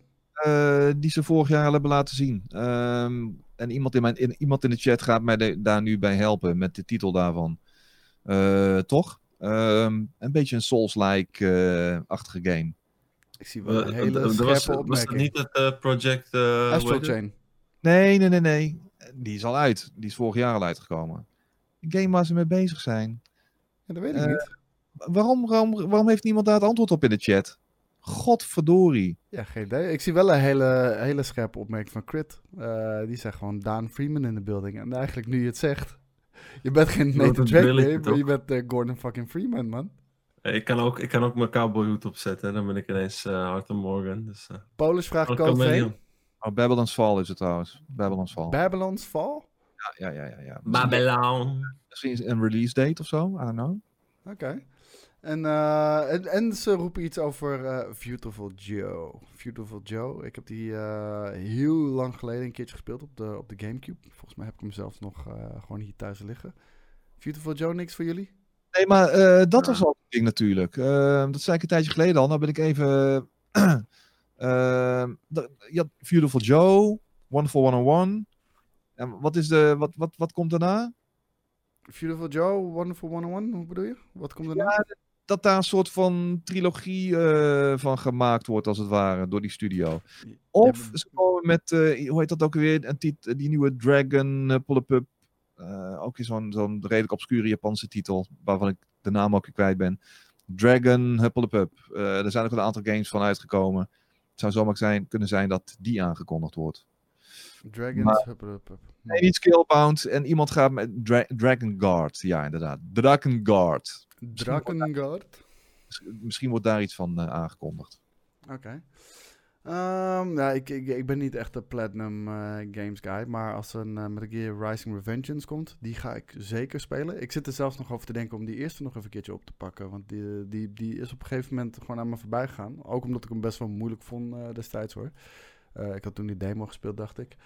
Die ze vorig jaar al hebben laten zien. Ehm, en iemand in, mijn, in, iemand in de chat gaat mij de- daar nu bij helpen met de titel daarvan. Toch? Ehm, een beetje een Souls-like eh, achtige game. Ik zie wel een Eh, hele was, scherpe was het opmerking. niet het eh, project... eh, Astral? Chain. Nee, nee, nee, nee. Die is al uit. Die is vorig jaar al uitgekomen. Een game waar ze mee bezig zijn. Ja, dat weet ik Eh, niet. Waarom, waarom, waarom heeft niemand daar het antwoord op in de chat? Godverdorie. Ja, geen idee. Ik zie wel een hele, hele scherpe opmerking van Crit. Eh, die zegt gewoon Daan Freeman in de building. En eigenlijk nu je het zegt. [laughs] Je bent geen Nathan Drake meer, maar je bent eh, Gordon fucking Freeman, man. Eh, Ik kan ook, ik kan ook mijn cowboyhoed opzetten. en Dan ben ik ineens eh Arthur Morgan. Dus, eh, Polish vraagt oh, Code. Oh, Babylon's Fall is het trouwens. Babylon's Fall. Babylon's Fall? ja, ja, ja, ja, ja. Babylon. misschien een release date of zo. I don't know. Oké. En, eh, en, en ze roepen iets over eh, Beautiful Joe. Beautiful Joe. Ik heb die eh, heel lang geleden een keertje gespeeld op de, op de Gamecube. Volgens mij heb ik hem zelfs nog eh, gewoon hier thuis liggen. Beautiful Joe, niks voor jullie? Nee, maar eh, dat was al een ding natuurlijk. Eh, dat zei ik een tijdje geleden al. Nou ben ik even... [clears throat] eh, dat- je had Beautiful Joe, Wonderful 101. En wat, is de, wat, wat, wat komt daarna? Beautiful Joe, Wonderful 101, hoe bedoel je? Wat komt? Ja, dat daar een soort van trilogie eh, van gemaakt wordt, als het ware, door die studio. Of ze komen met, eh, hoe heet dat ook weer, een die nieuwe Dragon uh, Pull-Up. Eh, ook zo'n zo'n redelijk obscure Japanse titel, waarvan ik de naam ook kwijt ben. Dragon Hupplepup. Uh, er zijn ook een aantal games van uitgekomen. Het zou zomaar zijn, kunnen zijn dat die aangekondigd wordt. Dragons, Maar- hup, hup, hup. Nee, niet Skillbound. En iemand gaat met Dra Dragon Guard. Ja, inderdaad. Dragon Guard. Drakengard. Miss- Misschien wordt daar iets van eh, aangekondigd. Oké. Ja, ik, ik, ik ben niet echt de Platinum eh, Games guy, maar als een uh, Metal Gear Rising Revengeance komt, die ga ik zeker spelen. Ik zit er zelfs nog over te denken om die eerste nog even een keertje op te pakken, want die, die, die is op een gegeven moment gewoon aan me voorbij gegaan. Ook omdat ik hem best wel moeilijk vond eh, destijds hoor. Eh, ik had toen die demo gespeeld, dacht ik.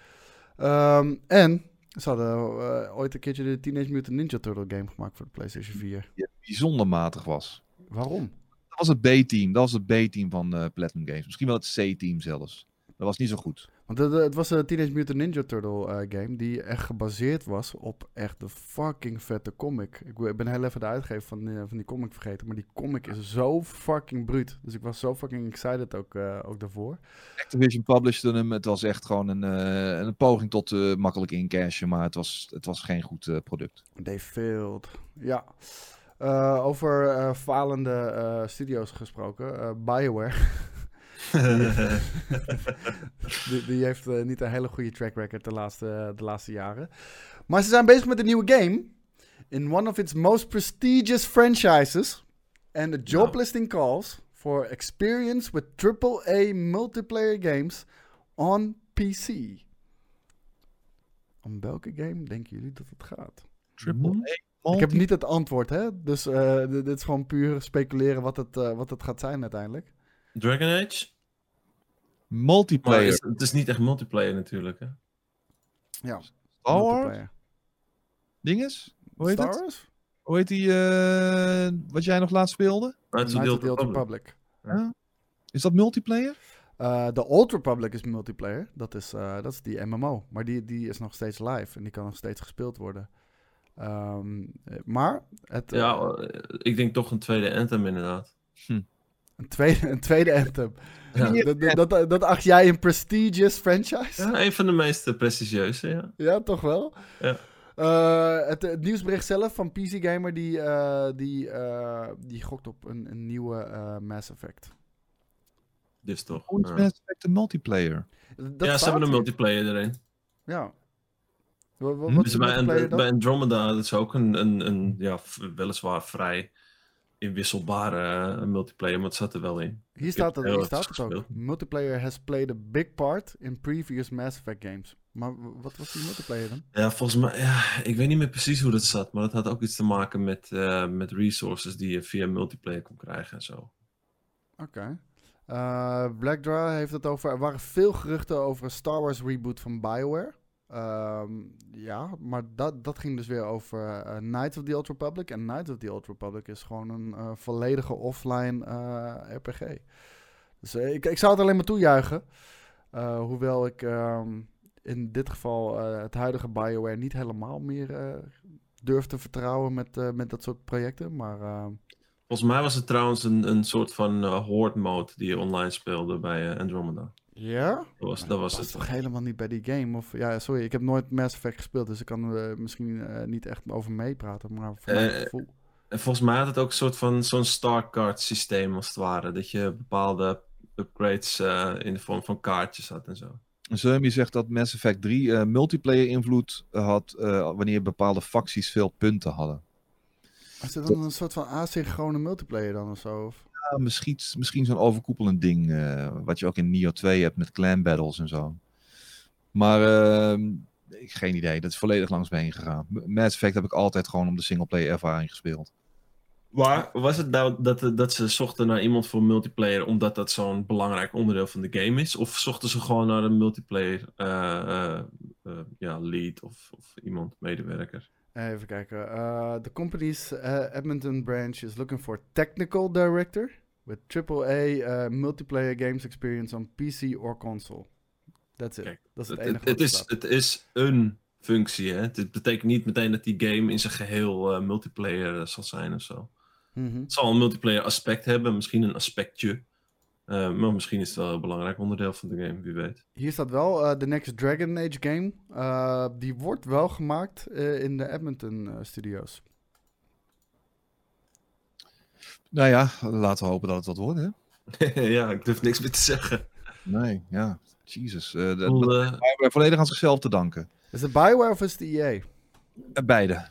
Ehm, en Ze hadden eh, ooit een keertje de Teenage Mutant Ninja Turtle game gemaakt voor de PlayStation 4. Die bijzonder matig was. Waarom? Dat was het B-team. Dat was het B-team van eh Platinum Games. Misschien wel het C-team zelfs. Dat was niet zo goed. Want het, het was een Teenage Mutant Ninja Turtle eh, game die echt gebaseerd was op echt de fucking vette comic. Ik, ben heel even de uitgever van, die- van die comic vergeten, maar die comic is zo fucking bruut. Dus ik was zo fucking excited ook, eh, ook daarvoor. Activision publishte hem. Het was echt gewoon een, eh, een poging tot eh, makkelijk incashen. Maar het was, het was geen goed eh, product. They failed. Ja. Eh, over eh, falende eh, studio's gesproken. eh, BioWare. [laughs] die, die heeft niet een hele goede track record de laatste, de laatste jaren. Maar ze zijn bezig met een nieuwe game. In one of its most prestigious franchises. And the job Nou. listing calls for experience with AAA multiplayer games on PC. Om welke game denken jullie dat het gaat? Triple Ik heb niet het antwoord, hè? Dus eh, dit is gewoon puur speculeren wat het, eh, wat het gaat zijn uiteindelijk. Dragon Age? Maar Multiplayer. is- het is niet echt multiplayer natuurlijk. Hè? Ja, Star Wars? Dinges? Hoe heet Star het? Wars? Hoe heet die eh, wat jij nog laatst speelde? Knights of the Old Republic. Is dat multiplayer? Eh, De Old Republic is multiplayer. Dat is, eh, dat is die MMO. Maar die, die is nog steeds live en die kan nog steeds gespeeld worden. Ehm, eh, maar het, eh, Ja, eh, ik denk toch een tweede Anthem inderdaad. een, tweede, een tweede Anthem. Ja. [laughs] Dat, dat, dat, dat acht jij een prestigious franchise? Ja, een van de meest eh, prestigieuze, ja. Ja, toch wel? Ja. Eh, het, het nieuwsbericht zelf van PC Gamer, die, eh, die, eh, die gokt op een, een nieuwe eh, Mass Effect. Dus toch. Hoe is. Mass Effect een multiplayer? Dat ja, ze hebben een multiplayer erin. Ja. Wat Dus bij, Andromeda dat is ook een, een, een ja, weliswaar vrij inwisselbare eh, multiplayer, maar het zat er wel in. Hier staat, het, hier staat het ook. Multiplayer has played a big part in previous Mass Effect games. Maar wat was die multiplayer dan? Ja, volgens mij, ja, ik weet niet meer precies hoe dat zat, maar dat had ook iets te maken met, eh, met resources die je via multiplayer kon krijgen en zo. Oké. Eh, Blackdraw heeft het over... Er waren veel geruchten over een Star Wars reboot van BioWare. Ehm, ja, maar dat, dat ging dus weer over eh Knights of the Old Republic. En Knights of the Old Republic is gewoon een eh, volledige offline eh, RPG. Dus ik, ik zou het alleen maar toejuichen. Hoewel ik ehm, in dit geval het huidige BioWare niet helemaal meer durf te vertrouwen met, met dat soort projecten. Maar ehm, Volgens mij was het trouwens een, een soort van horde mode die je online speelde bij Andromeda. Ja, Dat was, dat was was het. toch helemaal niet bij die game? Of ja, sorry, ik heb nooit Mass Effect gespeeld, dus ik kan er misschien eh, niet echt over meepraten. Maar voor mijn Eh, gevoel. En volgens mij had het ook een soort van zo'n Starcard systeem als het ware. Dat je bepaalde upgrades eh, in de vorm van kaartjes had en zo. Zermi zegt dat Mass Effect 3 eh, multiplayer invloed had eh, wanneer bepaalde facties veel punten hadden. Is het dan een soort van asynchrone multiplayer dan of zo? Of? Misschien misschien zo'n overkoepelend ding, eh, wat je ook in Neo 2 hebt met clan battles en zo. Maar ehm, ik geen idee, dat is volledig langs me heen gegaan. Mass Effect heb ik altijd gewoon om de singleplayer ervaring gespeeld. Waar was het nou dat, dat ze zochten naar iemand voor multiplayer omdat dat zo'n belangrijk onderdeel van de game is? Of zochten ze gewoon naar een multiplayer eh, eh, ja, lead of, of iemand, medewerker? Even kijken. Uh, the company's uh, Edmonton branch is looking for technical director with AAA uh, multiplayer games experience on PC or console. That's it. Kijk, dat is het Het, enige het, is, het is een functie, hè? Het betekent niet meteen dat die game in zijn geheel eh, multiplayer eh, zal zijn of zo. Mhm. Het zal een multiplayer aspect hebben, misschien een aspectje. Eh, maar misschien is het wel een belangrijk onderdeel van de game, wie weet. Hier staat wel uh, de Next Dragon Age game. Uh, die wordt wel gemaakt uh, in de Edmonton uh, studios. Nou ja, laten we hopen dat het wat wordt, hè? [laughs] ja, ik durf niks meer te zeggen. Nee, ja. Jesus. Uh, uh, volledig aan zichzelf te danken. Is het Bioware of is het EA? Uh, beide.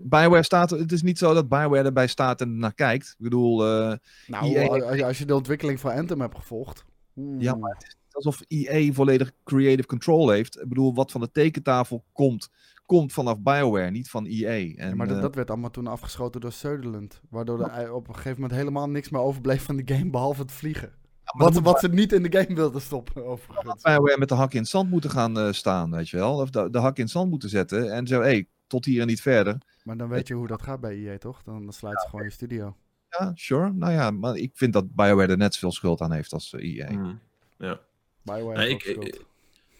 Bioware staat, het is niet zo dat Bioware erbij staat en naar kijkt. Ik bedoel, uh, nou, EA... als je de ontwikkeling van Anthem hebt gevolgd. Oeh. Ja, maar het is niet alsof EA volledig creative control heeft. Ik bedoel, wat van de tekentafel komt, komt vanaf Bioware, niet van EA. En, ja, maar dat, dat, werd allemaal toen afgeschoten door Sutherland. Waardoor er op een gegeven moment helemaal niks meer overbleef van de game, behalve het vliegen. Wat, wat ze niet in de game wilden stoppen, overigens. BioWare met de hak in het zand moeten gaan eh, staan, weet je wel. Of de, de hak in het zand moeten zetten. En zo, hé, hey, tot hier en niet verder. Maar dan weet je hoe dat gaat bij EA, toch? Dan, dan sluit ze gewoon je studio. Ja, sure. Nou ja, maar ik vind dat BioWare er net zoveel schuld aan heeft als eh, EA. Hmm. Ja. BioWare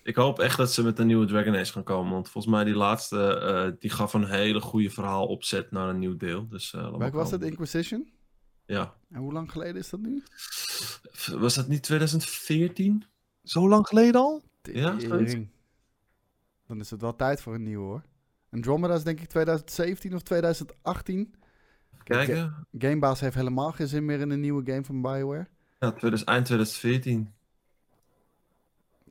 ik, hoop echt dat ze met een nieuwe Dragon Age gaan komen. Want volgens mij die laatste, eh, die gaf een hele goede verhaal opzet naar een nieuw deel. Dus, eh, laat maar Welk was het? Inquisition? Ja. En hoe lang geleden is dat nu? Was dat niet 2014? Zo lang geleden al? Ja. Dan is het wel tijd voor een nieuwe hoor. Andromeda is denk ik 2017 of 2018. Kijken. Gamebaas heeft helemaal geen zin meer in een nieuwe game van BioWare. Ja, 2000, eind 2014.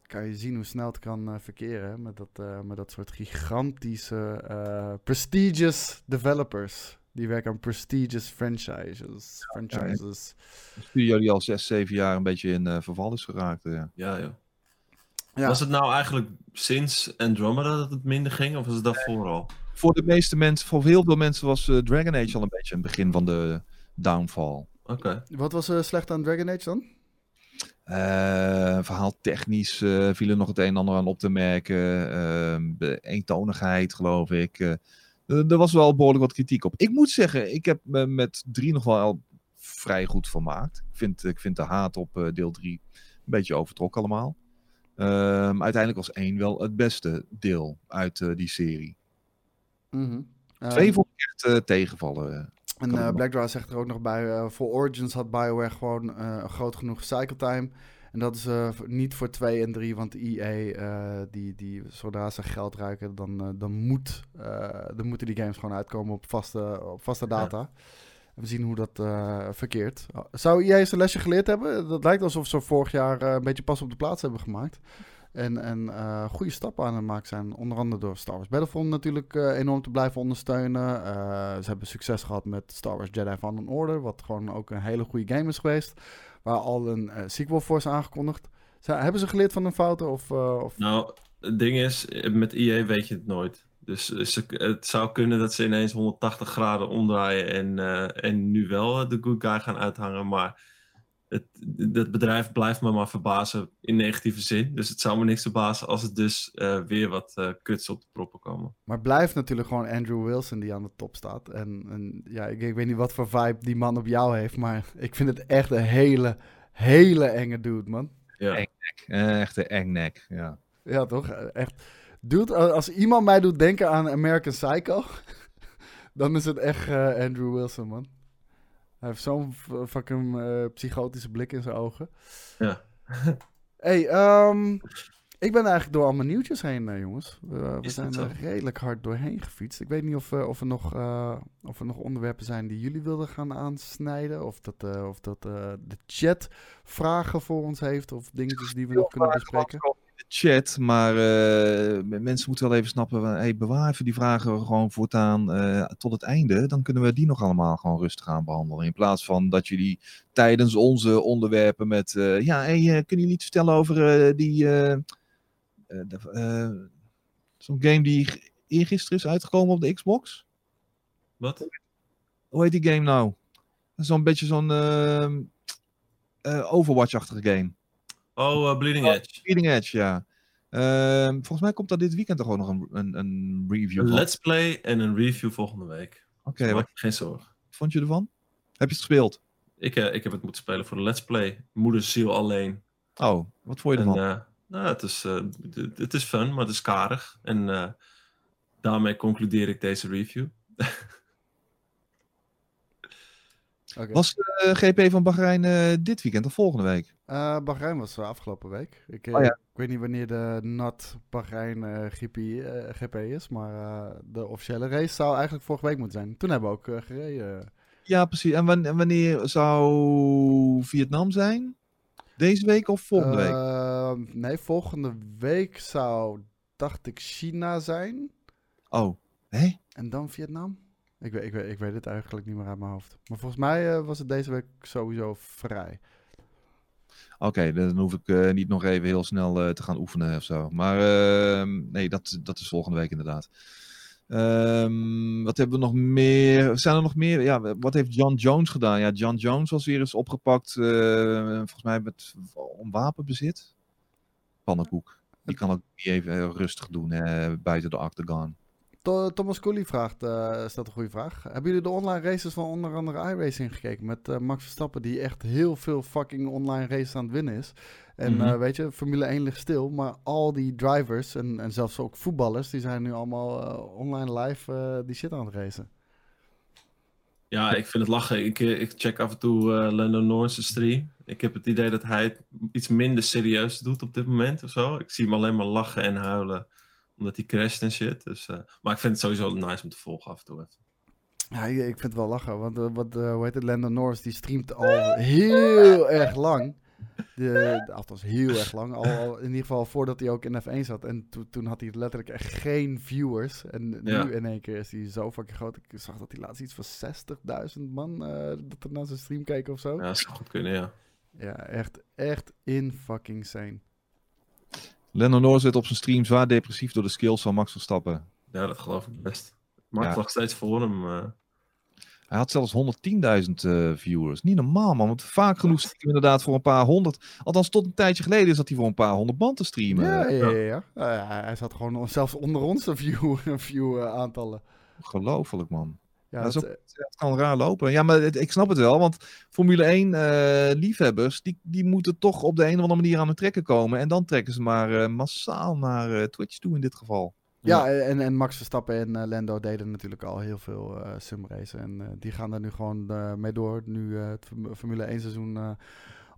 Kan je zien hoe snel het kan eh, verkeren hè, met, dat, eh, met dat soort gigantische eh, prestigious developers. Die werken aan prestigious franchises. franchises. Een studio die al zes, zeven jaar een beetje in eh, verval is geraakt. ja. Ja, joh. Ja. Was het nou eigenlijk sinds Andromeda dat het minder ging? Of was het daarvoor al? Voor de meeste mensen, voor heel veel mensen was eh, Dragon Age al een beetje een begin van de downfall. Oké. Wat was er slecht aan Dragon Age dan? Eh, verhaal technisch eh, viel er nog het een en ander aan op te merken. Ehm, de eentonigheid, geloof ik. Eh, er was wel behoorlijk wat kritiek op. Ik moet zeggen, ik heb me met drie nog wel vrij goed vermaakt. Ik vind, ik vind de haat op eh, deel 3 een beetje overtrokken allemaal. Ehm, uiteindelijk was één wel het beste deel uit eh, die serie. Mhm. Twee vond ik echt eh, tegenvallen. En eh ook Blackdraw zegt er ook nog bij, voor Origins had BioWare gewoon een groot genoeg cycle time. En dat is niet voor 2 en 3, want EA, die, die, zodra ze geld ruiken, dan, dan, moet, dan moeten die games gewoon uitkomen op vaste, op vaste data. En we zien hoe dat eh, verkeert. Zou EA eens een lesje geleerd hebben? Dat lijkt alsof ze vorig jaar eh, een beetje pas op de plaats hebben gemaakt. En, en eh, goede stappen aan het maken zijn. Onder andere door Star Wars Battlefront natuurlijk enorm te blijven ondersteunen. Ze hebben succes gehad met Star Wars Jedi Fallen Order. Wat gewoon ook een hele goede game is geweest. Waar al een sequel voor is aangekondigd. Ze, hebben ze geleerd van hun fouten? Of, of... Nou, het ding is, met EA weet je het nooit. Dus ze, het zou kunnen dat ze ineens 180 graden omdraaien en, eh, en nu wel eh, de good guy gaan uithangen. Maar het, het bedrijf blijft me maar verbazen in negatieve zin. Dus het zou me niks verbazen als het dus eh, weer wat eh, kuts op de proppen komen. Maar blijft natuurlijk gewoon Andrew Wilson die aan de top staat. En, en ja, ik, ik weet niet wat voor vibe die man op jou heeft. Maar ik vind het echt een hele, hele enge dude, man. Ja. Eng. Echt een engnek, ja. Ja, toch? Echt. Dude, als iemand mij doet denken aan American Psycho, [laughs] dan is het echt eh, Andrew Wilson, man. Hij heeft zo'n fucking eh, psychotische blik in zijn ogen. Ja. [laughs] hey, ehm, ik ben eigenlijk door al mijn nieuwtjes heen, eh, jongens. We, zijn er redelijk hard doorheen gefietst. Ik weet niet of, of, er nog, of er nog onderwerpen zijn die jullie wilden gaan aansnijden. Of dat, of dat de chat vragen voor ons heeft. Of dingetjes die we nog kunnen bespreken. De chat, maar eh, mensen moeten wel even snappen, van, hey, bewaar even die vragen gewoon voortaan eh, tot het einde. Dan kunnen we die nog allemaal gewoon rustig aan behandelen. In plaats van dat jullie tijdens onze onderwerpen met, eh, ja, hey, kunnen jullie iets vertellen over die, zo'n game die eergisteren is uitgekomen op de Xbox? Wat? Hoe heet die game nou? Zo'n beetje zo'n ehm, eh, Overwatch-achtige game. Oh, eh, Bleeding Edge. Bleeding Edge, ja. Ehm, volgens mij komt daar dit weekend toch ook nog een, een, een review Een van. let's play en een review volgende week. Oké, wat je geen zorgen. vond je ervan? Heb je het gespeeld? Ik, eh, ik heb het moeten spelen voor de let's play. Moederziel alleen. Oh, wat vond je En, ervan? eh, nou, het is, eh, het is fun, maar het is karig. En daarmee concludeer ik deze review. [laughs] Was de GP van Bahrein eh, dit weekend of volgende week? Eh, Bahrein was eh, afgelopen week. Ik, eh, Oh ja. ik weet niet wanneer de NAT Bahrein eh, GP, eh, GP is, maar eh, de officiële race zou eigenlijk vorige week moeten zijn. Toen hebben we ook eh, gereden. Ja, precies. En wan- en wanneer zou Vietnam zijn? Deze week of volgende week? Eh, nee, volgende week zou, dacht ik, China zijn. Oh, hè? En dan Vietnam? Ik weet, ik, weet, ik weet het eigenlijk niet meer uit mijn hoofd. Maar volgens mij eh, was het deze week sowieso vrij. Oké, dan hoef ik eh, niet nog even heel snel eh, te gaan oefenen of zo. Maar ehm, nee, dat, dat is volgende week inderdaad. Ehm, wat hebben we nog meer? Zijn er nog meer? Ja, wat heeft John Jones gedaan? Ja, John Jones was weer eens opgepakt, volgens mij met om wapenbezit. Pannenkoek. Die kan ook niet even rustig doen buiten de octagon. Thomas Cooley vraagt, eh stelt een goede vraag. Hebben jullie de online races van onder andere iRacing gekeken? Met eh, Max Verstappen, die echt heel veel fucking online races aan het winnen is. En Mhm. eh, weet je, Formule 1 ligt stil, maar al die drivers en, en zelfs ook voetballers, die zijn nu allemaal online live die shit aan het racen. Ja, ik vind het lachen. Ik, ik check af en toe eh Lando Norris' stream. Ik heb het idee dat hij het iets minder serieus doet op dit moment of zo. Ik zie hem alleen maar lachen en huilen omdat hij crasht en shit. Dus, eh, maar ik vind het sowieso nice om te volgen af en toe. even. Ja, ik, ik vind het wel lachen, want uh, wat, uh, hoe heet het, Landon Norris, die streamt al heel erg lang. De, de, althans, heel erg lang. Al, al, in ieder geval voordat hij ook in F1 zat. En to, toen had hij letterlijk echt geen viewers. En Ja. nu in één keer is hij zo fucking groot. Ik zag dat hij laatst iets van 60.000 man uh, dat er naar zijn stream keken of zo. Ja, dat zou goed kunnen, ja. Ja, echt, echt in fucking sane. Lennon Norris zit op zijn stream zwaar depressief door de skills van Max Verstappen. Ja, dat geloof ik best. Maakt Ja. nog steeds voor hem. eh. Hij had zelfs 110.000 eh, viewers. Niet normaal, man. Want vaak genoeg stiekem inderdaad voor een paar honderd. Althans, tot een tijdje geleden is dat hij voor een paar honderd band te streamen. Ja, ja, ja. ja. Uh, hij zat gewoon zelfs onder onze view, [laughs] view uh, aantallen. Ongelooflijk, man. Ja, dat, ook, kan raar lopen. Ja, maar het, ik snap het wel. Want Formule 1 uh, liefhebbers, die, die moeten toch op de een of andere manier aan het trekken komen. En dan trekken ze maar uh, massaal naar uh, Twitch toe in dit geval. Ja, en, en Max Verstappen en uh, Lando deden natuurlijk al heel veel uh, simracen. En uh, die gaan daar nu gewoon uh, mee door. Nu het Formule 1 seizoen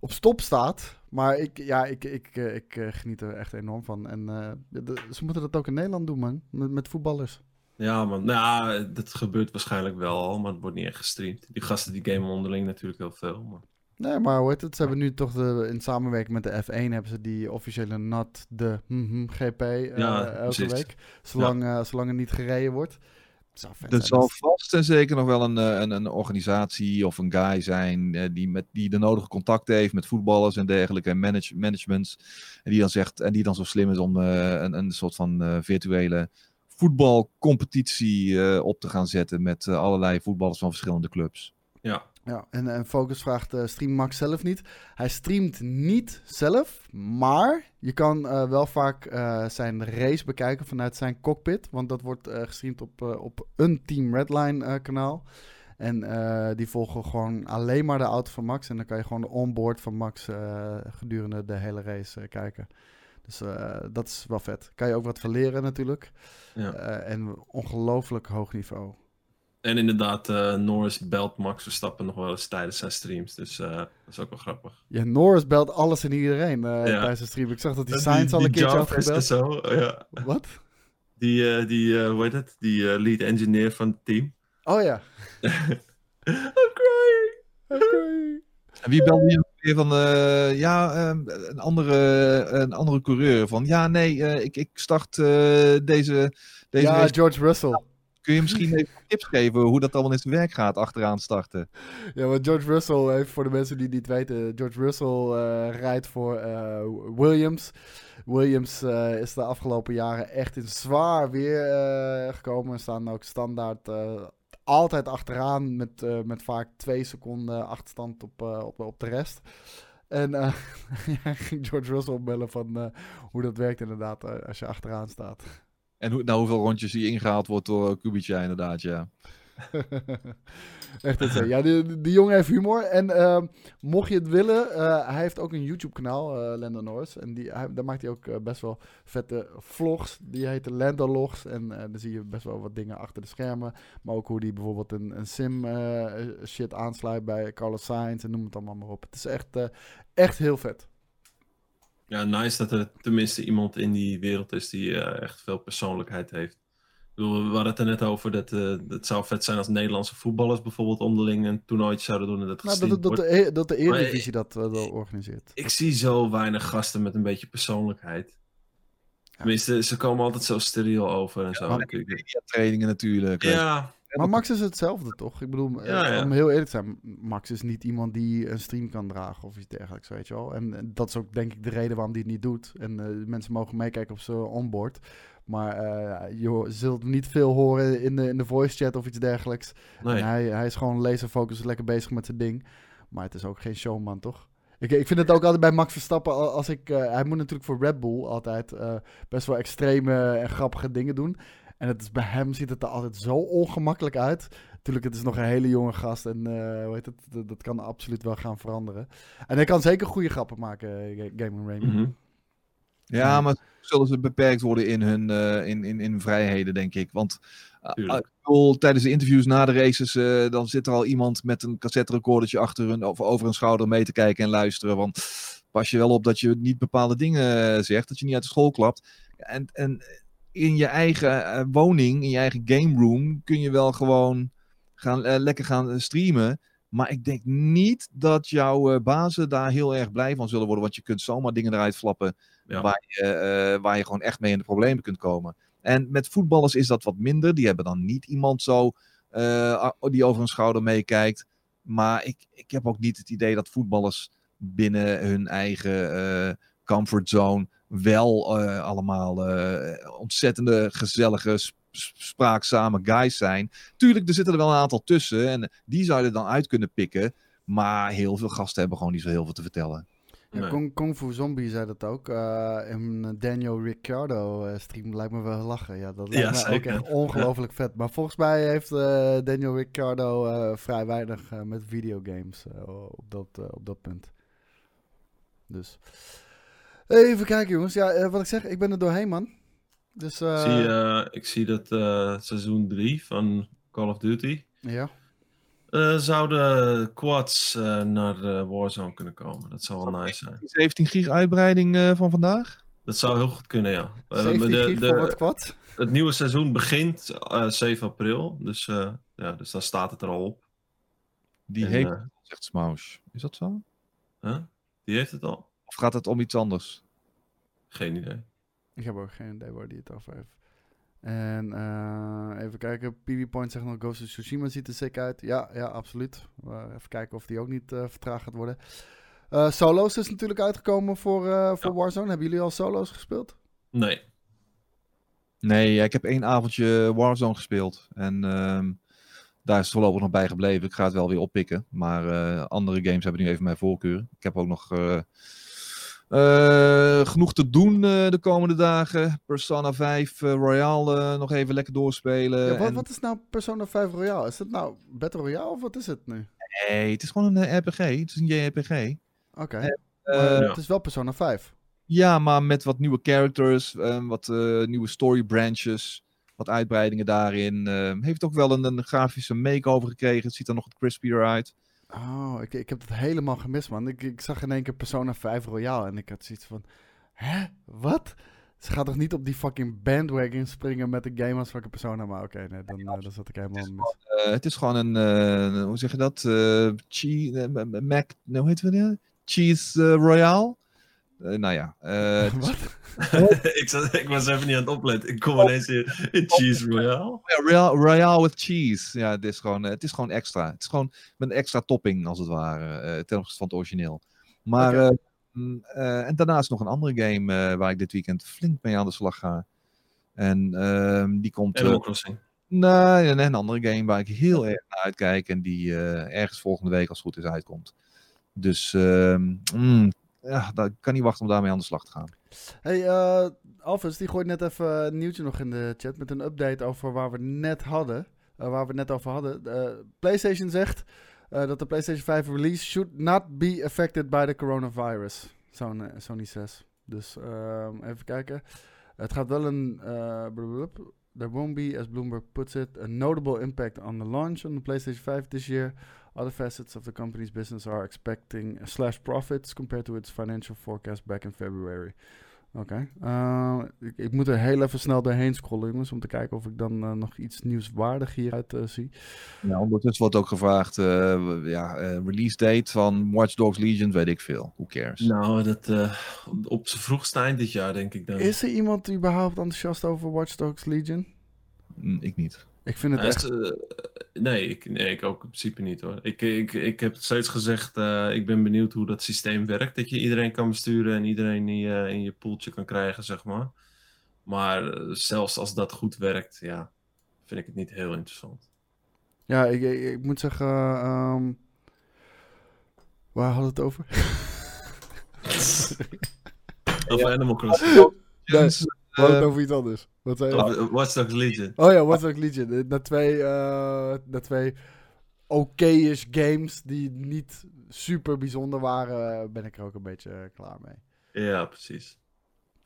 op stop staat. Maar ik, ja, ik, ik, ik, ik geniet er echt enorm van. En de, ze moeten dat ook in Nederland doen, man. Met, met voetballers. Ja, man. Nou, dat gebeurt waarschijnlijk wel al, maar het wordt niet echt gestreamd. Die gasten die gamen onderling natuurlijk heel veel. Maar... Nee, maar hoe heet het? Ze hebben nu toch de, in samenwerking met de F1 hebben ze die officiële NAT, de mm, GP, uh, Ja, elke precies. week. Zolang, ja. uh, zolang er niet gereden wordt. Dat zijn. zal vast en zeker nog wel een, eh, een, een organisatie of een guy zijn uh, die, met, die de nodige contacten heeft met voetballers en dergelijke, en manage, managements. En die dan zegt, en die dan zo slim is om uh, een, een soort van virtuele voetbalcompetitie op te gaan zetten met allerlei voetballers van verschillende clubs. Ja, ja, en, en Focus vraagt, uh, stream Max zelf niet? Hij streamt niet zelf, maar je kan uh, wel vaak uh, zijn race bekijken vanuit zijn cockpit. Want dat wordt gestreamd op, op een Team Redline kanaal. En die volgen gewoon alleen maar de auto van Max. En dan kan je gewoon de onboard van Max gedurende de hele race kijken. Dus dat is wel vet. Kan je ook wat van leren natuurlijk. Ja. en ongelooflijk hoog niveau. En inderdaad, uh, Norris belt Max Verstappen nog wel eens tijdens zijn streams. Dus uh, dat is ook wel grappig. Ja, Norris belt alles en iedereen uh, ja. tijdens zijn stream. Ik zag dat die Sainz al een keertje had gebeld. Zo, ja. Wat? Die, die hoe heet het? Die lead engineer van het team. Oh ja. [laughs] I'm crying. I'm crying. En wie belde je weer van, uh, ja, uh, een, andere, een andere coureur van, ja, nee, uh, ik, ik start deze, deze... Ja, race. George Russell. Kun je misschien even tips geven hoe dat allemaal in zijn werk gaat achteraan starten? Ja, want George Russell, even voor de mensen die het niet weten, George Russell uh, rijdt voor uh, Williams. Williams uh, is de afgelopen jaren echt in zwaar weer gekomen. Staan ook standaard altijd achteraan met, met vaak twee seconden achterstand op, op, op de rest. En [laughs] ja, ging George Russell bellen van hoe dat werkt inderdaad als je achteraan staat. En hoe, nou, hoeveel rondjes die ingehaald wordt door Kubica inderdaad, ja. [laughs] Echt het Ja, die, die jongen heeft humor. En uh, mocht je het willen, uh, hij heeft ook een YouTube-kanaal, uh, Lando Norris. En die, hij, daar maakt hij ook uh, best wel vette vlogs. Die heten Landologs. En dan zie je best wel wat dingen achter de schermen. Maar ook hoe hij bijvoorbeeld een, een sim shit aansluit bij Carlos Sainz en noem het allemaal maar op. Het is echt, echt heel vet. Ja, nice dat er tenminste iemand in die wereld is die echt veel persoonlijkheid heeft. Bedoel, we hadden het er net over dat uh, het zou vet zijn als Nederlandse voetballers bijvoorbeeld onderling een toernooitje zouden doen. En dat, nou, dat, dat, de, dat de Eredivisie dat uh, wel organiseert. Ik zie zo weinig gasten met een beetje persoonlijkheid. Ja. Tenminste, ze komen altijd zo steriel over en ja, zo. trainingen natuurlijk. Ja. Maar Max is hetzelfde, toch? Ik bedoel, ja, ja. om heel eerlijk te zijn, Max is niet iemand die een stream kan dragen of iets dergelijks, weet je wel. En, en dat is ook denk ik de reden waarom hij het niet doet. En uh, mensen mogen meekijken op zijn onboard. Maar eh, je zult niet veel horen in de, in de voice chat of iets dergelijks. Nee. En hij, hij is gewoon laserfocus, lekker bezig met zijn ding. Maar het is ook geen showman, toch? Ik, ik vind het ook altijd bij Max Verstappen, al- als ik, eh, hij moet natuurlijk voor Red Bull altijd eh, best wel extreme en grappige dingen doen. En het is, bij hem ziet het er altijd zo ongemakkelijk uit. Tuurlijk, het is nog een hele jonge gast en hoe heet het, dat, dat kan absoluut wel gaan veranderen. En hij kan zeker goede grappen maken, Ga- Gaming Raymond. Mhm. Ja, maar zullen ze beperkt worden in hun, eh, in, in, in vrijheden, denk ik. Want uh, bedoel, tijdens de interviews na de races, eh, dan zit er al iemand met een cassette recordertje achter hun, of over hun schouder mee te kijken en luisteren. Want pas je wel op dat je niet bepaalde dingen eh, zegt, dat je niet uit de school klapt. En, en in je eigen eh, woning, in je eigen game room, kun je wel gewoon gaan, eh, lekker gaan eh, streamen. Maar ik denk niet dat jouw eh, bazen daar heel erg blij van zullen worden. Want je kunt zomaar dingen eruit flappen Waar, je, eh, waar je gewoon echt mee in de problemen kunt komen. En met voetballers is dat wat minder. Die hebben dan niet iemand zo eh, die over hun schouder meekijkt. Maar ik, ik heb ook niet het idee dat voetballers binnen hun eigen eh comfortzone wel allemaal ontzettende gezellige, sp- sp- spraakzame guys zijn. Tuurlijk, er zitten er wel een aantal tussen en die zou je er dan uit kunnen pikken. Maar heel veel gasten hebben gewoon niet zo heel veel te vertellen. Ja. Kung, Kung Fu Zombie zei dat ook. in Daniel Ricciardo eh, stream lijkt me wel lachen. Ja, dat lijkt Ja, me zeker. ook echt ongelooflijk vet. Maar volgens mij heeft Daniel Ricciardo vrij weinig met videogames op, dat, op dat punt. Dus even kijken jongens. Ja, wat ik zeg, ik ben er doorheen man. Dus zie, ik zie dat seizoen 3 van Call of Duty. ja. Eh, zouden quads eh, naar eh, Warzone kunnen komen. Dat zou wel nice zijn. 17 gig uitbreiding eh, van vandaag. Dat zou heel goed kunnen, ja. Eh, 17 maar de- gig de- voor wat kwad. het nieuwe seizoen begint eh, 7 april. Dus, eh, ja, dus dan staat het er al op. Die En, heeft, zegt Smoush. Is dat zo? huh? Die heeft het al? Of gaat het om iets anders? Geen idee. Ik heb ook geen idee waar die het over heeft. En eh, even kijken. PV Point zegt nog Ghost of Tsushima ziet er sick uit. Ja, ja, absoluut. Even kijken of die ook niet eh, vertraagd gaat worden. Eh, Solo's is natuurlijk uitgekomen voor, eh, voor Warzone. Hebben jullie al Solo's gespeeld? Nee. Nee, ik heb één avondje Warzone gespeeld. En ehm, daar is het voorlopig nog bij gebleven. Ik ga het wel weer oppikken. Maar eh, andere games hebben nu even mijn voorkeur. Ik heb ook nog eh, eh, genoeg te doen eh, de komende dagen. Persona 5 eh, Royale nog even lekker doorspelen. ja, wat, En- wat is nou Persona 5 Royale? Is het nou Battle Royale of wat is het nu? Nee, het is gewoon een RPG. Het is een JRPG. Oké. Ja. Het is wel Persona 5. Ja, maar met wat nieuwe characters, wat nieuwe story branches, wat uitbreidingen daarin. heeft ook wel een, een grafische make-over gekregen. Het ziet er nog wat crispier uit. Oh, ik, ik heb het helemaal gemist, man. Ik, ik zag in één keer Persona 5 Royale en ik had zoiets van... Hè? Wat? Ze gaat toch niet op die fucking bandwagon springen met de game als fucking Persona? Maar oké, nee, dan, eh, dan zat ik helemaal mis. Eh, het is gewoon een, eh, hoe zeg je dat? Cheese, Mac, hoe heet het? Cheese eh, Eh, nou ja, eh, [laughs] Wat? [laughs] ik, zat, ik was even niet aan het opletten. Ik kom ineens in, in Cheese Royale. ja, Royale, Royale with cheese. Ja, het is, gewoon, eh, het is gewoon extra. Het is gewoon met een extra topping, als het ware, eh, ten opzichte van het origineel. Maar, eh, mm, eh, en daarnaast nog een andere game eh, waar ik dit weekend flink mee aan de slag ga. En ehm, die komt... Animal Crossing. Nee, en een andere game waar ik heel erg naar uitkijk en die eh, ergens volgende week als het goed is uitkomt. Dus ehm, mm, ja, dat- ik kan niet wachten om daarmee aan de slag te gaan. Hey, eh Alphys, die gooit net even een nieuwtje nog in de chat met een update over waar we net hadden. eh, waar we net over hadden. Eh, PlayStation zegt eh, dat de PlayStation 5 release should not be affected by the coronavirus. Sony, Sony 6. Dus ehm, even kijken. Het gaat wel een. eh, blablabla. There won't be, as Bloomberg puts it, a notable impact on the launch on the PlayStation 5 this year. Other facets of the company's business are expecting slash profits compared to its financial forecast back in February. Oké. Eh, ik, ik moet er heel even snel doorheen scrollen, jongens, om te kijken of ik dan eh, nog iets nieuwswaardig hieruit eh, zie. Ja, ondertussen wordt ook gevraagd, eh, ja, eh, release date van Watch Dogs Legion, weet ik veel. Who cares? Nou, dat, eh, op zijn vroegste eind dit jaar, denk ik dan. Is er iemand überhaupt enthousiast over Watch Dogs Legion? Mm, ik niet. Ik vind het echt... eh, nee, ik, nee, ik ook in principe niet hoor. Ik, ik, ik heb steeds gezegd, eh, ik ben benieuwd hoe dat systeem werkt. Dat je iedereen kan besturen en iedereen in je, in je poeltje kan krijgen, zeg maar. Maar eh, zelfs als dat goed werkt, ja, vind ik het niet heel interessant. Ja, ik, ik, ik moet zeggen... ehm, waar hadden we het over? [laughs] Over Animal Crossing. Nee, we hadden het eh, over iets anders. Wat zei je? Over Watch Dogs Legion. Oh ja, Watch Dogs Legion. Eh, Na twee, eh na twee oké-ish games die niet super bijzonder waren, eh, ben ik er ook een beetje eh, klaar mee. Ja, precies.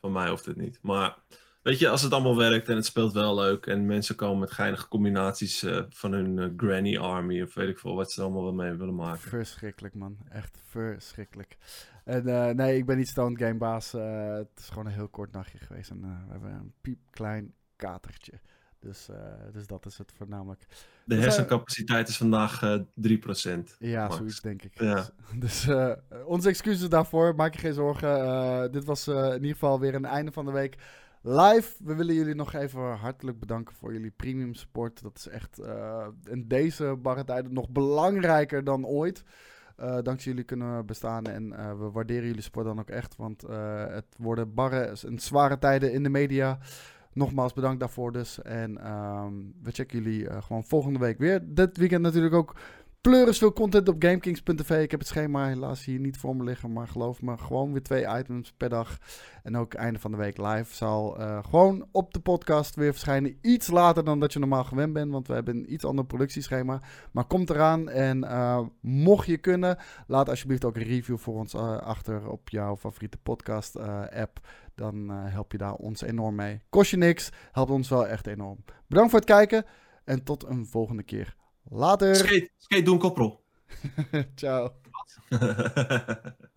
Van mij hoeft het niet. Maar weet je, als het allemaal werkt en het speelt wel leuk en mensen komen met geinige combinaties eh, van hun eh, Granny Army of weet ik veel wat ze er allemaal wel mee willen maken. Verschrikkelijk, man. Echt verschrikkelijk. En eh, nee, ik ben niet stoned gamebaas. eh het is gewoon een heel kort nachtje geweest. En eh, we hebben een piepklein katertje. Dus, dus dat is het voornamelijk. De We hersencapaciteit is vandaag eh 3%. Ja, Max. zoiets denk ik. Ja. Dus, [laughs] dus, onze excuses daarvoor. Maak je geen zorgen. Dit was in ieder geval weer een einde van de week live. We willen jullie nog even hartelijk bedanken voor jullie premium support. Dat is echt in deze barre tijden nog belangrijker dan ooit. Eh, dankzij jullie kunnen we bestaan en eh, we waarderen jullie support dan ook echt. Want eh, het worden barre en zware tijden in de media. Nogmaals bedankt daarvoor dus. En ehm, we checken jullie gewoon volgende week weer. Dit weekend natuurlijk ook pleuris veel content op GameKings.tv. Ik heb het schema helaas hier niet voor me liggen. Maar geloof me, gewoon weer twee items per dag. En ook einde van de week live zal eh, gewoon op de podcast weer verschijnen. Iets later dan dat je normaal gewend bent. Want we hebben een iets ander productieschema. Maar komt eraan. En eh, mocht je kunnen, laat alsjeblieft ook een review voor ons eh, achter op jouw favoriete podcast app. Dan help je daar ons enorm mee. Kost je niks, helpt ons wel echt enorm. Bedankt voor het kijken en tot een volgende keer. Later. Skate, skate doen koprol. [laughs] Ciao. [laughs]